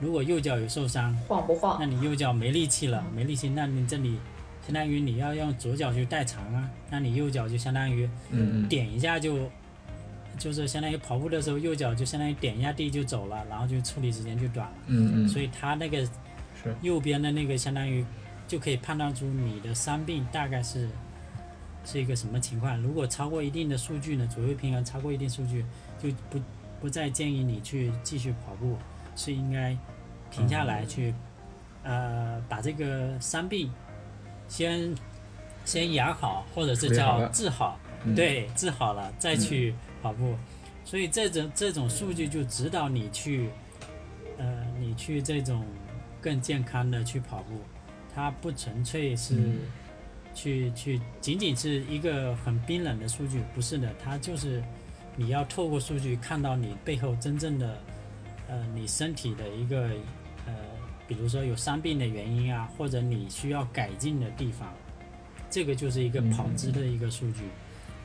[SPEAKER 4] 如果右脚有受伤，那
[SPEAKER 2] 晃不晃？
[SPEAKER 4] 你右脚没力气了，没力气，那你这里相当于你要用左脚去代偿啊，那你右脚就相当于
[SPEAKER 3] 嗯嗯，
[SPEAKER 4] 点一下就，就是相当于跑步的时候右脚就相当于点一下地就走了，然后就处理时间就短了。
[SPEAKER 3] 嗯嗯，
[SPEAKER 4] 所以他那个
[SPEAKER 3] 是。
[SPEAKER 4] 右边的那个相当于就可以判断出你的伤病大概是是一个什么情况。如果超过一定的数据呢，左右平衡超过一定数据，就不不再建议你去继续跑步，是应该停下来去、呃把这个伤病先先养好，或者是叫治好，
[SPEAKER 3] 嗯。
[SPEAKER 4] 对，治好了再去跑步。所以这种这种数据就指导你去，呃，你去这种更健康的去跑步，它不纯粹是
[SPEAKER 3] 嗯。
[SPEAKER 4] 去、去仅仅是一个很冰冷的数据，不是的，它就是你要透过数据看到你背后真正的，呃，你身体的一个呃，比如说有伤病的原因啊，或者你需要改进的地方，这个就是一个
[SPEAKER 3] 嗯。
[SPEAKER 4] 跑姿的一个数据。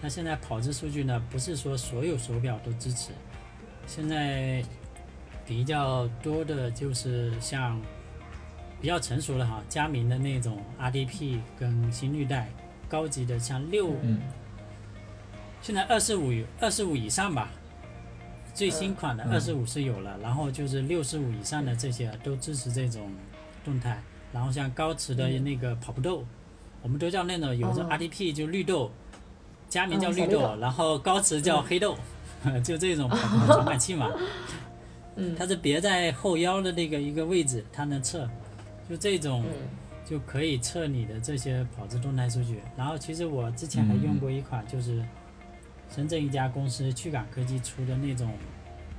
[SPEAKER 4] 那现在跑姿数据呢，不是说所有手表都支持，现在比较多的就是像比较成熟的哈，佳明的那种 RDP 跟新绿带，高级的像六，
[SPEAKER 3] 嗯。
[SPEAKER 4] 现在二十五二十五以上吧，最新款的
[SPEAKER 3] 嗯。
[SPEAKER 4] 二十五是有了，然后就是六十五以上的这些都支持这种动态，然后像高驰的那个跑步豆，我们都叫那种有的
[SPEAKER 2] 哦。
[SPEAKER 4] RDP 就绿豆，佳明叫绿豆，然后高驰叫黑豆，就这种传感器嘛。
[SPEAKER 2] 嗯
[SPEAKER 4] 它是别在后腰的那个一个位置，它能测，就这种
[SPEAKER 2] 嗯
[SPEAKER 4] 就可以测你的这些跑姿动态数据。然后其实我之前还用过一款，就是深圳一家公司趣感科技出的那种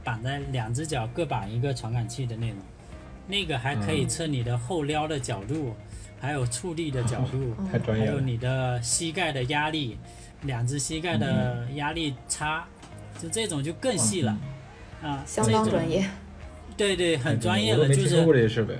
[SPEAKER 4] 绑在两只脚各绑一个传感器的那种，那个还可以测你的后撩的角度，还有触地的角度。还有你的膝盖的压力，两只膝盖的压力差，就这种就更细了。啊，
[SPEAKER 2] 相当专业。
[SPEAKER 4] 对对，很专业
[SPEAKER 3] 我都
[SPEAKER 4] 了，就是
[SPEAKER 3] 这些设备。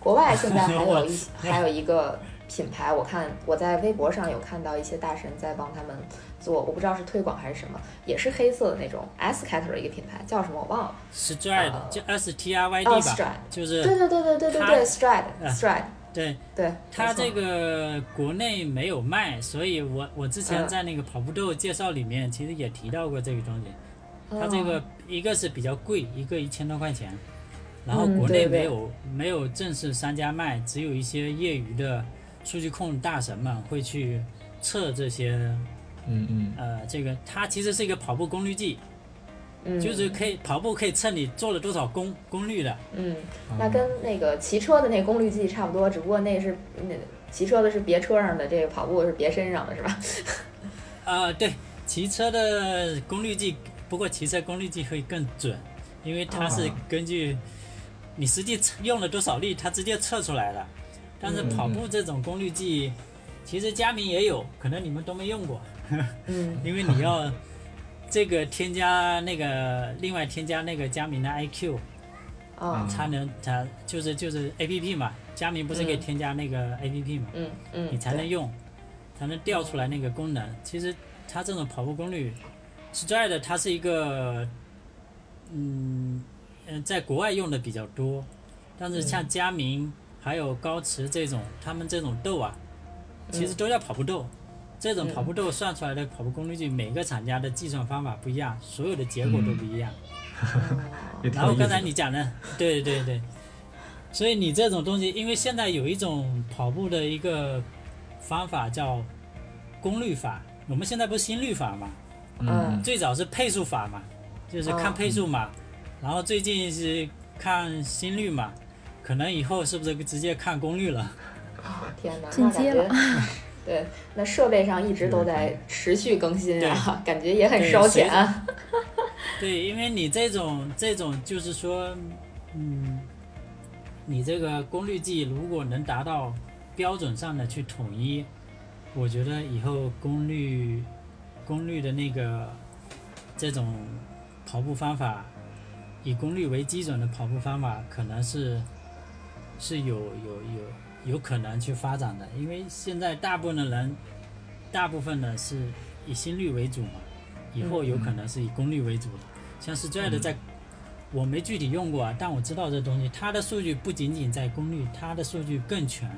[SPEAKER 2] 国外现在还有一 还有一个品牌，我看我在微博上有看到一些大神在帮他们做，我不知道是推广还是什么，也是黑色的那种 S Cater 的一个品牌，叫什么我忘了。
[SPEAKER 4] Stride，
[SPEAKER 2] 呃
[SPEAKER 4] 就 S T R Y
[SPEAKER 2] 哦
[SPEAKER 4] D 吧就是
[SPEAKER 2] 对对对对对对对，Stride
[SPEAKER 4] 啊
[SPEAKER 2] Stride，
[SPEAKER 4] 对
[SPEAKER 2] 对，
[SPEAKER 4] 它这个国内没有卖，所以我我之前
[SPEAKER 2] 嗯
[SPEAKER 4] 在那个跑步豆介绍里面其实也提到过这个东西。它这
[SPEAKER 2] 哦
[SPEAKER 4] 个一个是比较贵，一个一千多块钱，然后
[SPEAKER 2] 嗯
[SPEAKER 4] 国内
[SPEAKER 2] 对对。
[SPEAKER 4] 没有没有正式商家卖，只有一些业余的数据控大神们会去测这些
[SPEAKER 3] 嗯嗯，
[SPEAKER 4] 呃这个它其实是一个跑步功率计，
[SPEAKER 2] 嗯。
[SPEAKER 4] 就是可以跑步可以测你做了多少功功率的。
[SPEAKER 2] 嗯，
[SPEAKER 3] 啊。
[SPEAKER 2] 那跟那个骑车的那功率计差不多，只不过那是那骑车的是别车上的，这个跑步是别身上的，是吧？
[SPEAKER 4] 啊，对，骑车的功率计，不过骑车功率计会更准，因为它是
[SPEAKER 3] 哦
[SPEAKER 4] 根据你实际测用了多少力，它直接测出来的。但是
[SPEAKER 2] 嗯
[SPEAKER 4] 跑步这种功率计，其实佳明也有，可能你们都没用过，
[SPEAKER 2] 嗯。
[SPEAKER 4] 因为你要这个添加那个另外添加那个佳明的 IQ，
[SPEAKER 2] 啊
[SPEAKER 4] 才能才就是就是 APP 嘛，佳明不是可以
[SPEAKER 2] 嗯
[SPEAKER 4] 添加那个 APP 嘛？
[SPEAKER 2] 嗯嗯，
[SPEAKER 4] 你才能用，才能调出来那个功能。其实它这种跑步功率，Stride 它是一个，嗯嗯，在国外用的比较多，但是像佳明还有高驰这种，他们这种豆啊，其实都叫跑步豆。这种跑步豆算出来的跑步功率计，每个厂家的计算方法不一样，所有的结果都不一样。然后刚。才你讲的，对对对，所以你这种东西，因为现在有一种跑步的一个方法叫功率法，我们现在不是心率法嘛，
[SPEAKER 2] 嗯
[SPEAKER 4] 最早是配速法嘛，就是看配速嘛，然后最近是看心率嘛，可能以后是不是直接看功率了？
[SPEAKER 2] 天哪，
[SPEAKER 1] 进阶
[SPEAKER 2] 那感觉。对，那设备上一直都在持续更新啊，感觉也很烧钱啊。
[SPEAKER 4] 对，因为你这种这种就是说，嗯，你这个功率计如果能达到标准上的去统一，我觉得以后功率功率的那个这种跑步方法，以功率为基准的跑步方法，可能是是有有有有可能去发展的，因为现在大部分的人，大部分的是以心率为主嘛，以后有可能是以功率为主的。像是 Stride 在，我没具体用过啊，但我知道这东西，它的数据不仅仅在功率，它的数据更全，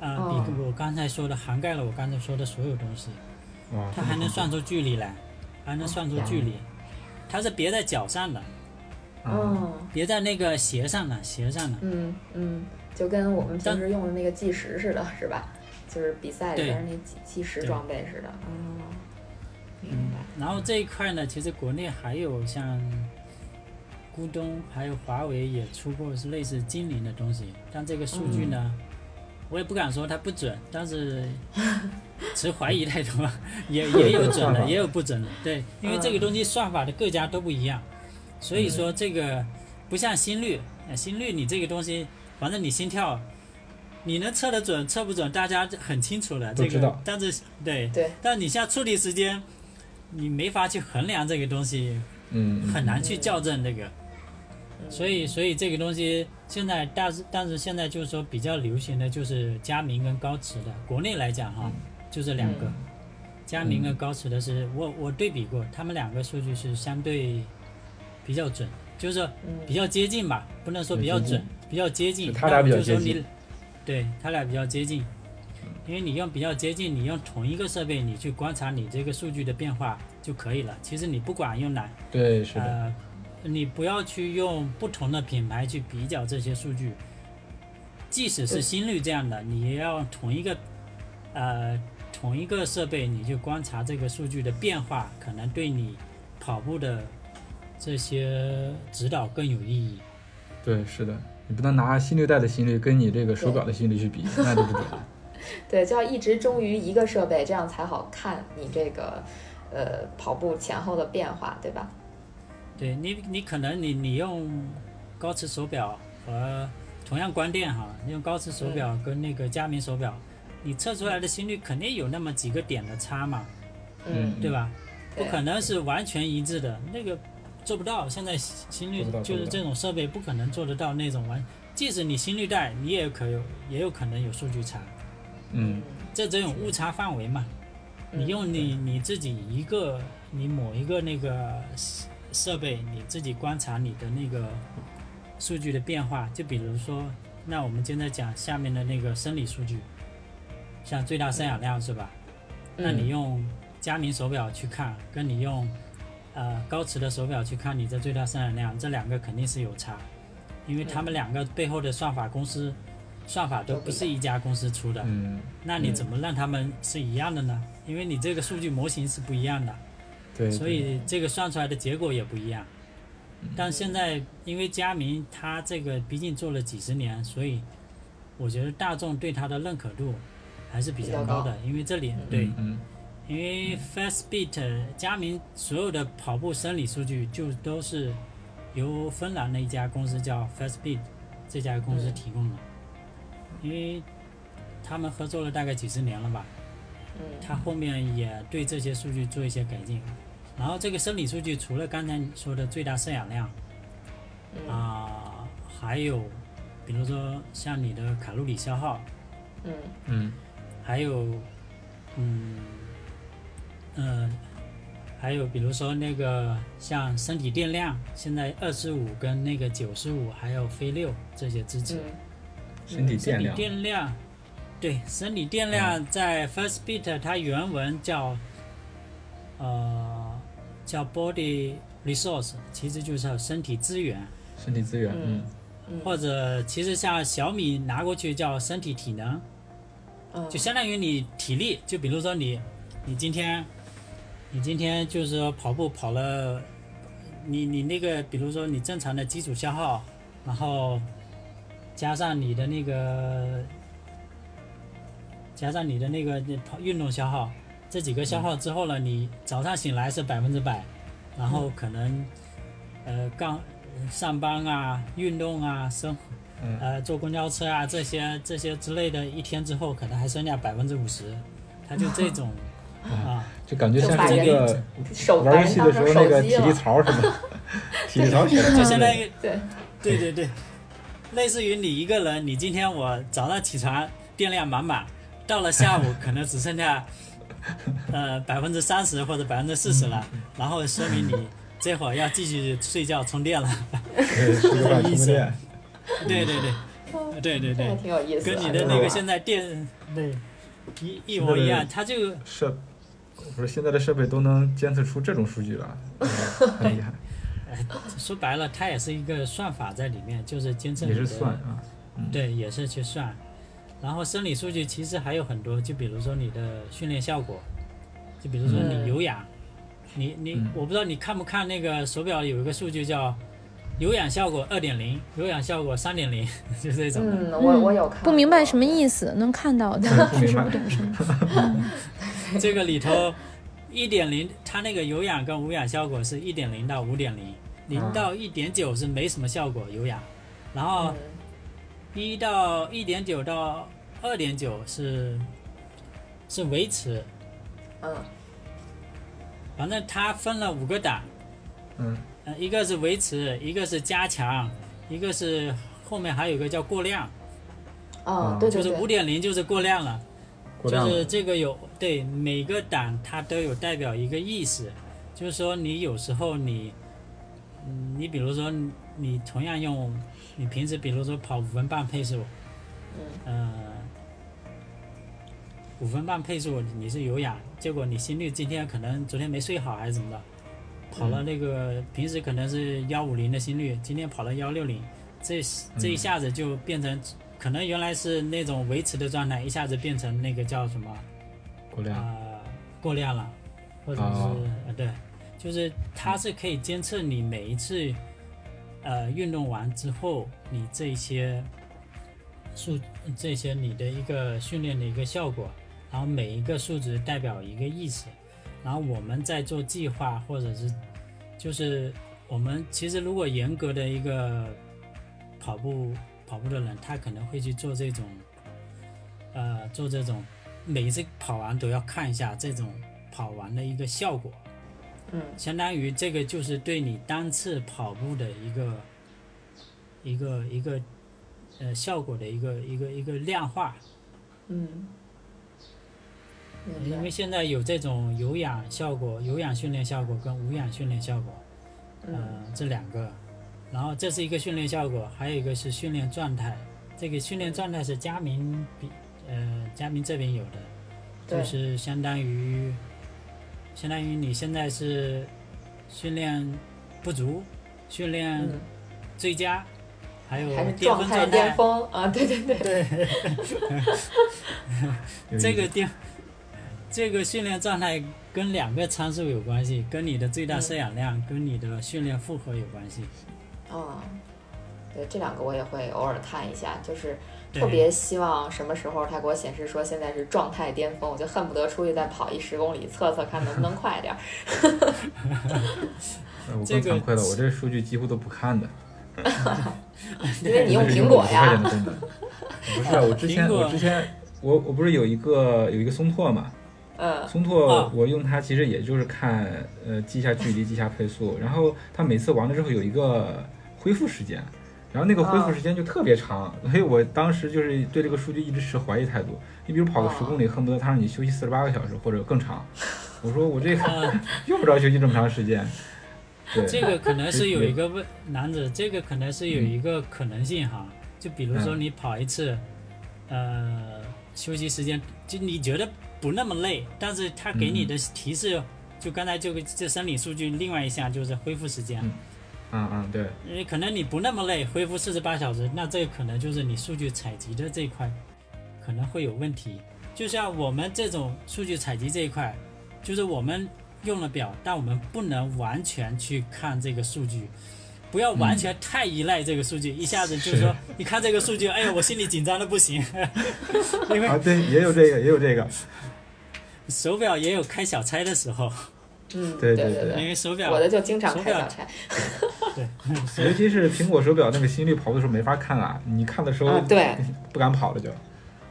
[SPEAKER 4] 啊、
[SPEAKER 2] 哦
[SPEAKER 4] 比我刚才说的涵盖了我刚才说的所有东西。
[SPEAKER 3] 哇，
[SPEAKER 4] 它还能算出距离来，还能算出距离。它是别在脚上的，
[SPEAKER 3] 嗯，
[SPEAKER 2] 嗯
[SPEAKER 4] 别在那个鞋上的，鞋上的。
[SPEAKER 2] 嗯嗯，就跟我们平时用的那个计时似的，是吧？就是比赛里
[SPEAKER 4] 对
[SPEAKER 2] 边那计计时装备似的。嗯，明白。
[SPEAKER 4] 然后这一块呢，其实国内还有像咕咚，还有华为也出过是类似精灵的东西，但这个数据呢，我也不敢说它不准，但是 持怀疑态度，也 也有准的，也有不准的。对，因为这个东西算法的各家都不一样，所以说这个不像心率，呃心率你这个东西，反正你心跳。你能测得准测不准，大家很清楚的。这个
[SPEAKER 3] 都知道，
[SPEAKER 4] 但是对
[SPEAKER 2] 对，
[SPEAKER 4] 但你像处理时间，你没法去衡量这个东西，
[SPEAKER 3] 嗯，
[SPEAKER 4] 很难去校正这个。所以，所以这个东西现在，但是但是现在就是说比较流行的就是佳明跟高驰的，国内来讲哈，就这两个。
[SPEAKER 2] 嗯，
[SPEAKER 4] 佳明跟高驰的是我我对比过，他们两个数据是相对比较准，就是比较接近吧，不能说比较准，比较接近。
[SPEAKER 3] 他俩比较接近，
[SPEAKER 4] 对他俩比较接近，因为你用比较接近，你用同一个设备，你去观察你这个数据的变化就可以了。其实你不管用哪
[SPEAKER 3] 对，是的，
[SPEAKER 4] 呃，你不要去用不同的品牌去比较这些数据，即使是心率这样的，你也要同一个呃同一个设备，你去观察这个数据的变化，可能对你跑步的这些指导更有意义。
[SPEAKER 3] 对，是的，你不能拿心率带的心率跟你这个手表的心率去比，那就不准。
[SPEAKER 2] 对，就要一直忠于一个设备，这样才好看你这个呃跑步前后的变化，对吧？
[SPEAKER 4] 对你，你可能你你用高磁手表和同样关电哈，你用高磁手表跟那个佳明手表，你测出来的心率肯定有那么几个点的差嘛，
[SPEAKER 3] 嗯
[SPEAKER 4] 对吧？不可能是完全一致的，那个做不到。现在心率就是这种设备不可能做得到那种完，即使你心率带，你也可有也有可能有数据差，
[SPEAKER 3] 嗯
[SPEAKER 4] 这只有误差范围嘛。你用你你自己一个你某一个那个设设备，你自己观察你的那个数据的变化，就比如说，那我们现在讲下面的那个生理数据，像最大摄氧量是吧？那你用佳明手表去看，跟你用呃高驰的手表去看你的最大生产量，这两个肯定是有差，因为他们两个背后的算法公司算法都不是一家公司出的。
[SPEAKER 3] 嗯，
[SPEAKER 4] 那你怎么让他们是一样的呢？因为你这个数据模型是不一样的，
[SPEAKER 3] 对，
[SPEAKER 4] 所以这个算出来的结果也不一样。但现在因为佳明它这个毕竟做了几十年，所以我觉得大众对它的认可度还是比较高的。因为这里
[SPEAKER 3] 对
[SPEAKER 4] 对，
[SPEAKER 3] 嗯
[SPEAKER 4] 因为 Fastbeat 佳明所有的跑步生理数据就都是由芬兰的一家公司叫 Fastbeat 这家公司提供的，因为他们合作了大概几十年了吧。
[SPEAKER 2] 嗯
[SPEAKER 4] 它后面也对这些数据做一些改进。然后这个生理数据除了刚才你说的最大摄氧量
[SPEAKER 2] 嗯
[SPEAKER 4] 啊、还有比如说像你的卡路里消耗，
[SPEAKER 2] 嗯
[SPEAKER 3] 嗯
[SPEAKER 4] 还有嗯呃还有比如说那个像身体电量，现在二十五跟那个九十五还有飞六这些支持。
[SPEAKER 2] 嗯
[SPEAKER 3] 身体电量，
[SPEAKER 4] 电量，对，身体电量在 First Beat 它原文叫呃叫 Body Resource，其实就是身体资源，
[SPEAKER 3] 身体资源，
[SPEAKER 2] 嗯。
[SPEAKER 3] 嗯。
[SPEAKER 4] 或者其实像小米拿过去叫身体体能，
[SPEAKER 2] 嗯，
[SPEAKER 4] 就相当于你体力，就比如说你你今天你今天就是说跑步跑了，你你那个比如说你正常的基础消耗，然后加上你的那个加上你的那个那跑运动消耗，这几个消耗之后呢，你早上醒来是百分之百，然后可能呃刚上班啊、运动啊、生
[SPEAKER 3] 嗯。
[SPEAKER 4] 呃坐公交车啊这些这些之类的，一天之后可能还剩下百分之五十，它就这种啊，
[SPEAKER 3] 就感觉像一个
[SPEAKER 2] 手
[SPEAKER 3] 玩游戏的时候那个体力。槽什么？体力槽选
[SPEAKER 4] 就相当于
[SPEAKER 2] 对，
[SPEAKER 4] 对对对，类似于你一个人，你今天我早上起床电量满满，到了下午 可能只剩下呃百分之三十或者百分之四十了，然后说明你这会儿要继续睡觉充电了。
[SPEAKER 3] 对，
[SPEAKER 4] 对对对，对对对，
[SPEAKER 2] 挺有意思的。
[SPEAKER 4] 跟你的那个现在电对一一模一样，它就
[SPEAKER 3] 设，我说现在的设备都能监测出这种数据了，嗯很厉害，
[SPEAKER 4] 说白了，它也是一个算法在里面，就是监测你的
[SPEAKER 3] 也是算啊，
[SPEAKER 4] 对，也是去算。然后生理数据其实还有很多，就比如说你的训练效果，就比如说你
[SPEAKER 2] 嗯
[SPEAKER 4] 有氧，你你
[SPEAKER 3] 嗯
[SPEAKER 4] 我不知道你看不看那个手表有一个数据叫有氧效果二点零，有氧效果三点零，就这种。
[SPEAKER 2] 嗯，我我有看，
[SPEAKER 1] 不明白什么意思，能看到的，
[SPEAKER 3] 对不
[SPEAKER 1] 只是
[SPEAKER 3] 明白
[SPEAKER 1] 不懂什么。
[SPEAKER 4] 这个里头一点零，它那个有氧跟无氧效果是一点零到五点零，零
[SPEAKER 3] 啊
[SPEAKER 4] 到一点九是没什么效果有氧，然后
[SPEAKER 2] 嗯。
[SPEAKER 4] 一到一点九到二点九是是维持，
[SPEAKER 2] 嗯。
[SPEAKER 4] 反正它分了五个档，
[SPEAKER 3] 嗯。
[SPEAKER 4] 呃，一个是维持，一个是加强，一个是后面还有一个叫过量，
[SPEAKER 2] 哦，对
[SPEAKER 4] 就是
[SPEAKER 2] 对对，
[SPEAKER 4] 五点零就是过量了，就是这个有对每个档它都有代表一个意思，就是说你有时候你，嗯，你比如说你你同样用你平时比如说跑五分半配速，呃，五分半配速你是有氧，结果你心率今天可能昨天没睡好还是怎么的，跑了那个平时可能是幺五零的心率，今天跑了幺六零，这这一下子就变成可能原来是那种维持的状态，一下子变成那个叫什么
[SPEAKER 3] 过量。
[SPEAKER 4] 啊、过量了，或者是、
[SPEAKER 3] 哦
[SPEAKER 4] 呃对，就是它是可以监测你每一次呃运动完之后，你这些数这些你的一个训练的一个效果，然后每一个数值代表一个意思，然后我们在做计划或者是就是我们其实如果严格的一个跑步跑步的人，他可能会去做这种呃做这种每一次跑完都要看一下这种跑完的一个效果，
[SPEAKER 2] 嗯。
[SPEAKER 4] 相当于这个就是对你单次跑步的一个一个一个呃效果的一个一个一个量化，
[SPEAKER 2] 嗯，
[SPEAKER 4] 因为现在有这种有氧效果、有氧训练效果跟无氧训练效果，
[SPEAKER 2] 嗯。
[SPEAKER 4] 呃，这两个，然后这是一个训练效果，还有一个是训练状态。这个训练状态是佳明比呃佳明这边有的，就是相当于相当于你现在是训练不足、训练
[SPEAKER 2] 嗯，
[SPEAKER 4] 最佳，还有巅
[SPEAKER 2] 状态巅
[SPEAKER 4] 峰状态。
[SPEAKER 2] 峰啊，对对对，
[SPEAKER 4] 对，这个巅这个训练状态跟两个参数有关系，跟你的最大
[SPEAKER 2] 嗯
[SPEAKER 4] 摄氧量、跟你的训练负荷有关系。
[SPEAKER 2] 啊，对，这两个我也会偶尔看一下，就是特别希望什么时候它给我显示说现在是状态巅峰，我就恨不得出去再跑一十公里，测测看能不能快点儿。
[SPEAKER 3] 呃我
[SPEAKER 4] 这个
[SPEAKER 3] 更惭愧了，我这数据几乎都不看的。
[SPEAKER 2] 因为你用苹果
[SPEAKER 3] 50块钱
[SPEAKER 2] 呀。
[SPEAKER 3] 不是啊，我之前我之前我我不是有一个有一个松拓嘛，
[SPEAKER 2] 嗯
[SPEAKER 3] 松拓
[SPEAKER 4] 啊
[SPEAKER 3] 我用它其实也就是看呃记一下距离，记一下配速，然后它每次完了之后有一个恢复时间。然后那个恢复
[SPEAKER 2] 啊
[SPEAKER 3] 时间就特别长，所以我当时就是对这个数据一直持怀疑态度。你比如跑个
[SPEAKER 2] 啊
[SPEAKER 3] 十公里，恨不得他让你休息四十八个小时或者更长。我说我这个
[SPEAKER 4] 呃，
[SPEAKER 3] 用不着休息这么长时间。对，
[SPEAKER 4] 这个可能是有一个问，男子，这个可能是有一个可能性哈。就比如说
[SPEAKER 3] 嗯
[SPEAKER 4] 你跑一次，呃，休息时间，就你觉得不那么累，但是他给你的提示，就刚才这个这生理数据，另外一项就是恢复时间。
[SPEAKER 3] 嗯嗯嗯，对，
[SPEAKER 4] 因为可能你不那么累，恢复四十八小时，那这可能就是你数据采集的这一块可能会有问题。就像我们这种数据采集这一块，就是我们用了表，但我们不能完全去看这个数据，不要完全太依赖这个数据，一下子就是说，你看这个数据，哎呀，我心里紧张的不行，因为
[SPEAKER 3] 啊对，也有这个，也有这个，
[SPEAKER 4] 手表也有开小差的时候，
[SPEAKER 2] 嗯，
[SPEAKER 3] 对对对
[SPEAKER 2] 对对
[SPEAKER 4] 因为手表
[SPEAKER 2] 我的就经常开小差 对
[SPEAKER 3] 尤其是苹果手表那个心率跑的时候没法看啊，你看的时候
[SPEAKER 2] 啊，对。
[SPEAKER 3] 不敢跑了就。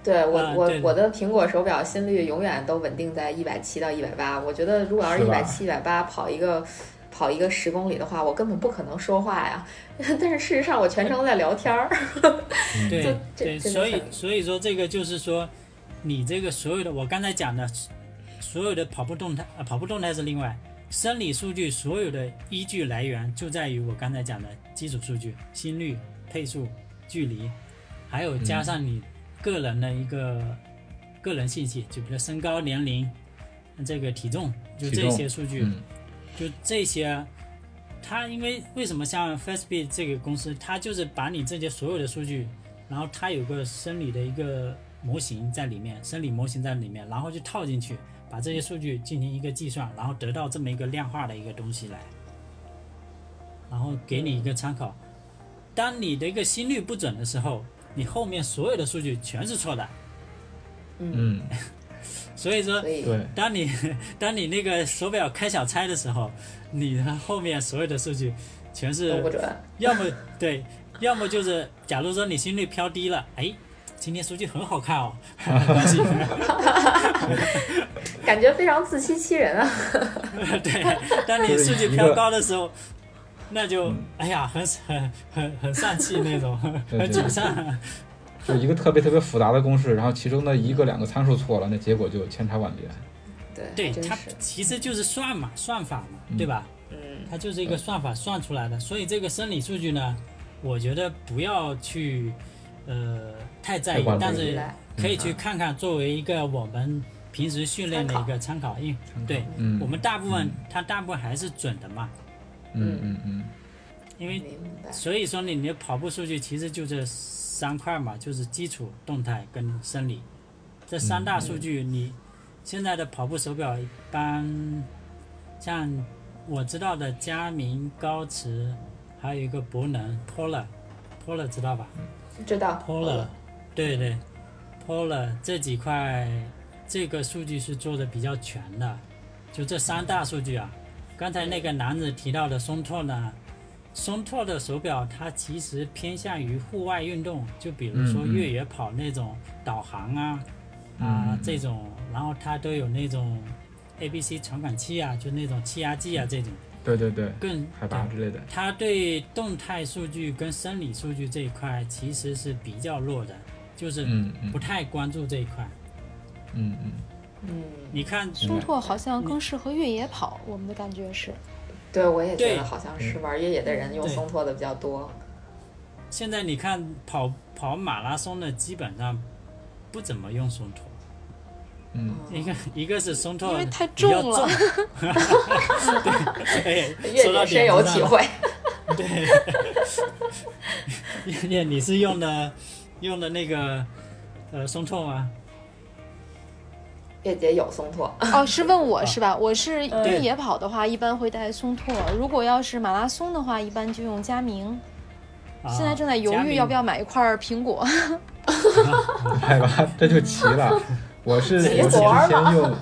[SPEAKER 2] 对我、我我的苹果手表心率永远都稳定在一百七到一百八。我觉得如果要是一百七、一百八跑一个跑一个十公里的话，我根本不可能说话呀。但是事实上，我全程都在聊天
[SPEAKER 4] 对，所以所以说这个就是说，你这个所有的我刚才讲的，所有的跑步动态啊，跑步动态是另外，生理数据所有的依据来源就在于我刚才讲的基础数据，心率、配速、距离，还有加上你个人的一个个人信息，就比如身高、年龄、这个体重，就这些数据。
[SPEAKER 3] 嗯
[SPEAKER 4] 就这些，它因为为什么像 Fastbeat 这个公司，它就是把你这些所有的数据，然后它有个生理的一个模型在里面，生理模型在里面，然后就套进去，把这些数据进行一个计算，然后得到这么一个量化的一个东西来，然后给你一个参考。当你的一个心率不准的时候，你后面所有的数据全是错的。
[SPEAKER 3] 嗯，
[SPEAKER 4] 所以说
[SPEAKER 3] 对，
[SPEAKER 4] 当你当你那个手表开小差的时候，你的后面所有的数据全是
[SPEAKER 2] 都不准。
[SPEAKER 4] 要么对，要么就是假如说你心率飘低了，哎，今天数据很好看哦，
[SPEAKER 2] 感觉非常自欺欺人啊！
[SPEAKER 4] 对，当你数据飘高的时候，那就哎呀，很很很很丧气那种，很沮丧。
[SPEAKER 3] 就一个特别特别复杂的公式，然后其中的一个两个参数错了，那结果就千差万别。
[SPEAKER 2] 对，
[SPEAKER 4] 对，它，其实就是算嘛，算法嘛，
[SPEAKER 3] 嗯
[SPEAKER 4] 对吧？
[SPEAKER 2] 嗯，
[SPEAKER 4] 它就是一个算法算出来的，所以这个生理数据呢，我觉得不要去呃太在意但是可以去看看作为一个我们平时训练的一个参考，因为对
[SPEAKER 3] 嗯，
[SPEAKER 4] 我们大部分它大部分还是准的嘛，
[SPEAKER 3] 嗯嗯。嗯，
[SPEAKER 4] 因为。所以说你你的跑步数据其实就这三块嘛，就是基础、动态跟生理。这三大数据你，现在的跑步手表一般，像我知道的佳明、高驰，还有一个博能 Polar，Polar 知道吧
[SPEAKER 2] 知道
[SPEAKER 4] ？Polar，对对，Polar 这几块这个数据是做的比较全的，就这三大数据啊。刚才那个男子提到的松拓呢，松拓的手表它其实偏向于户外运动，就比如说越野跑那种导航啊。啊、
[SPEAKER 3] 嗯
[SPEAKER 4] 这种，然后它都有那种 A B C 传感器啊，就那种气压计啊这种，
[SPEAKER 3] 对对对，
[SPEAKER 4] 更
[SPEAKER 3] 海拔之类的。
[SPEAKER 4] 它对动态数据跟生理数据这一块其实是比较弱的，就是
[SPEAKER 3] 嗯嗯
[SPEAKER 4] 不太关注这一块。
[SPEAKER 3] 嗯嗯，
[SPEAKER 2] 嗯，
[SPEAKER 4] 你看，
[SPEAKER 1] 松拓好像更适合越野跑，我们的感觉是。
[SPEAKER 2] 对，我也觉
[SPEAKER 4] 对
[SPEAKER 2] 得好像是玩越野的人用松拓的比较多。
[SPEAKER 4] 现在你看跑跑马拉松的基本上不怎么用松拓，
[SPEAKER 3] 嗯，
[SPEAKER 4] 一个一个是松拓
[SPEAKER 1] 因为太重了
[SPEAKER 4] 对，
[SPEAKER 2] 越
[SPEAKER 4] 说到
[SPEAKER 2] 深有。体会。
[SPEAKER 4] 对，叶你是用的用的那个呃松拓吗？
[SPEAKER 2] 月姐有松拓，
[SPEAKER 1] 哦，是问我是吧？我是
[SPEAKER 2] 嗯
[SPEAKER 1] 越野跑的话，一般会带松拓；如果要是马拉松的话，一般就用佳明。
[SPEAKER 4] 啊
[SPEAKER 1] 现在正在犹豫要不要买一块苹果。
[SPEAKER 3] 买吧这就齐了。我是我是之前用，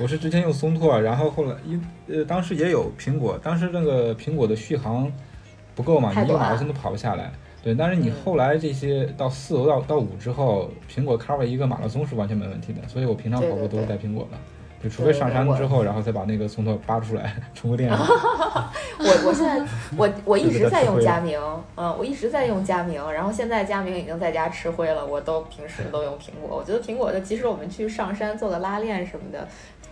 [SPEAKER 3] 我是之前用松拓，然后后来因呃当时也有苹果，当时那个苹果的续航不够嘛，你一个马拉松都跑不下来。对，但是你
[SPEAKER 2] 嗯
[SPEAKER 3] 后来这些到四到到五之后，苹果 cover 一个马拉松是完全没问题的，所以我平常跑步都是带苹果的。对，除
[SPEAKER 2] 对对
[SPEAKER 3] 非上山之后，然后再把那个松拓拔出来充个电。
[SPEAKER 2] 我我现在我我一直在用佳明，嗯，我一直在用佳明，然后现在佳明已经在家吃灰了，我都平时都用苹果。我觉得苹果的，即使我们去上山做个拉练什么的，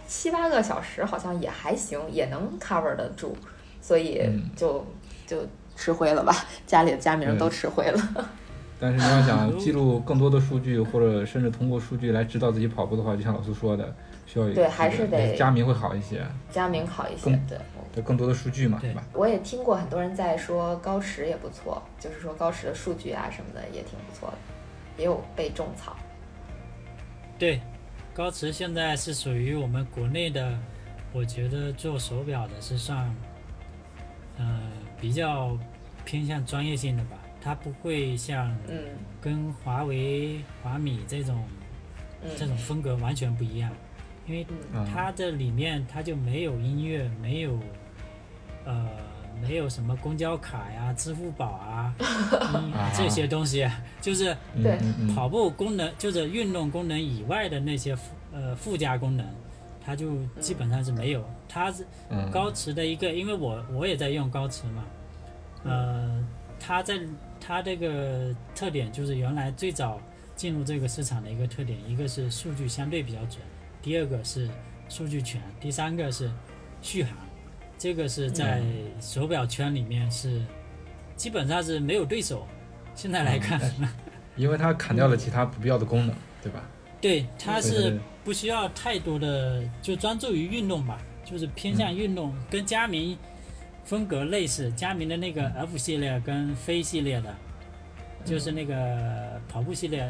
[SPEAKER 2] 七八个小时好像也还行，也能 cover 得住，所以
[SPEAKER 3] 嗯
[SPEAKER 2] 就就吃灰了吧，家里的佳明都吃灰了。
[SPEAKER 3] 但是你要想记录更多的数据，或者甚至通过数据来指导自己跑步的话，就像老苏说的，需要
[SPEAKER 2] 对还是得
[SPEAKER 3] 佳明会好一些，
[SPEAKER 2] 佳明好一些
[SPEAKER 3] 更，
[SPEAKER 2] 对。
[SPEAKER 3] 有更多的数据嘛，
[SPEAKER 4] 对
[SPEAKER 3] 对吧？
[SPEAKER 2] 我也听过很多人在说高驰也不错，就是说高驰的数据啊什么的也挺不错的，也有被种草。
[SPEAKER 4] 对，高驰现在是属于我们国内的，我觉得做手表的是算，呃，比较偏向专业性的吧。它不会像
[SPEAKER 2] 嗯
[SPEAKER 4] 跟华为、华米这种这
[SPEAKER 2] 嗯
[SPEAKER 4] 种风格完全不一样，因为它这里面它就没有音乐，没有呃没有什么公交卡呀、支付宝啊、这些东西，就是跑步功能，就是运动功能以外的那些附呃附加功能，它就基本上是没有。它是
[SPEAKER 3] 嗯
[SPEAKER 4] 高驰的一个，因为我我也在用高驰嘛，呃，它在它这个特点就是原来最早进入这个市场的一个特点，一个是数据相对比较准，第二个是数据全，第三个是续航，这个是在手表圈里面是基本上是没有对手。现在来看，
[SPEAKER 3] 因为它砍掉了其他不必要的功能，对吧？
[SPEAKER 4] 对，它是不需要太多的，就专注于运动吧，就是偏向运动，跟佳明风格类似。佳明的那个 F 系列跟飞系列的，就是那个跑步系列，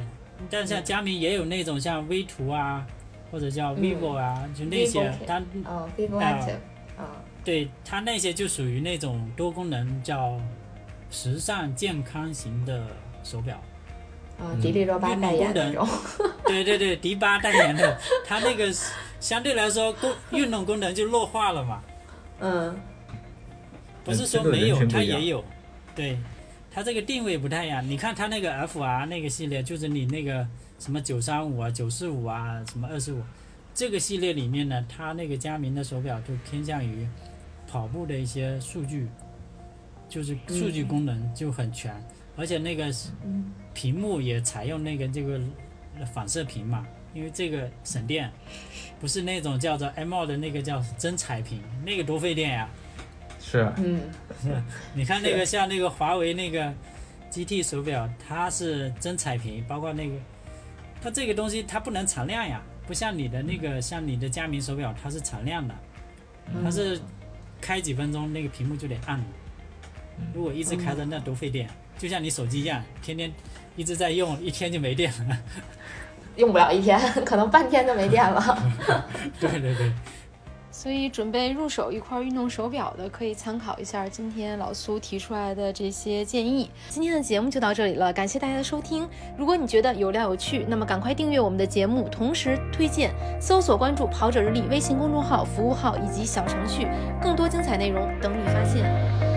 [SPEAKER 4] 但像佳明也有那种像 V 图啊，或者叫 vivo 啊，就那些它
[SPEAKER 2] 哦，vivo
[SPEAKER 4] 啊
[SPEAKER 2] Active，啊，
[SPEAKER 4] 对它那些就属于那种多功能叫时尚健康型的手表。
[SPEAKER 2] 啊，
[SPEAKER 3] 嗯。
[SPEAKER 2] 迪丽热巴
[SPEAKER 4] 运动
[SPEAKER 2] 代言
[SPEAKER 4] 功能。
[SPEAKER 2] 那种，
[SPEAKER 4] 对对对，迪巴代言的，它那个相对来说功运动功能就弱化了嘛，
[SPEAKER 2] 嗯。
[SPEAKER 4] 不是说没有，它也有，对，它这个定位不太一样。你看它那个 FR 那个系列，就是你那个什么九三五啊、九四五啊、什么二四五，这个系列里面呢，它那个佳明的手表就偏向于跑步的一些数据，就是数据功能就很全，而且那个
[SPEAKER 2] 嗯。
[SPEAKER 4] 屏幕也采用那个这个反射屏嘛，因为这个省电，不是那种叫做 M2 的那个叫真彩屏，那个多费电呀、
[SPEAKER 3] 是。啊，
[SPEAKER 2] 嗯。
[SPEAKER 4] 你看那个像那个华为那个 GT 手表，它是真彩屏，包括那个它这个东西它不能常亮呀，不像你的那个像你的佳明手表它是常亮的，它是开几分钟那个屏幕就得暗了，如果一直开着那多费电，就像你手机一样，天天一直在用，一天就没电了。
[SPEAKER 2] 用不了一天，可能半天就没电了。
[SPEAKER 4] 对 对对，
[SPEAKER 1] 所以准备入手一块运动手表的，可以参考一下今天老苏提出来的这些建议。今天的节目就到这里了，感谢大家的收听。如果你觉得有料有趣，那么赶快订阅我们的节目，同时推荐、搜索、关注“跑者日历”微信公众号、服务号以及小程序，更多精彩内容等你发现。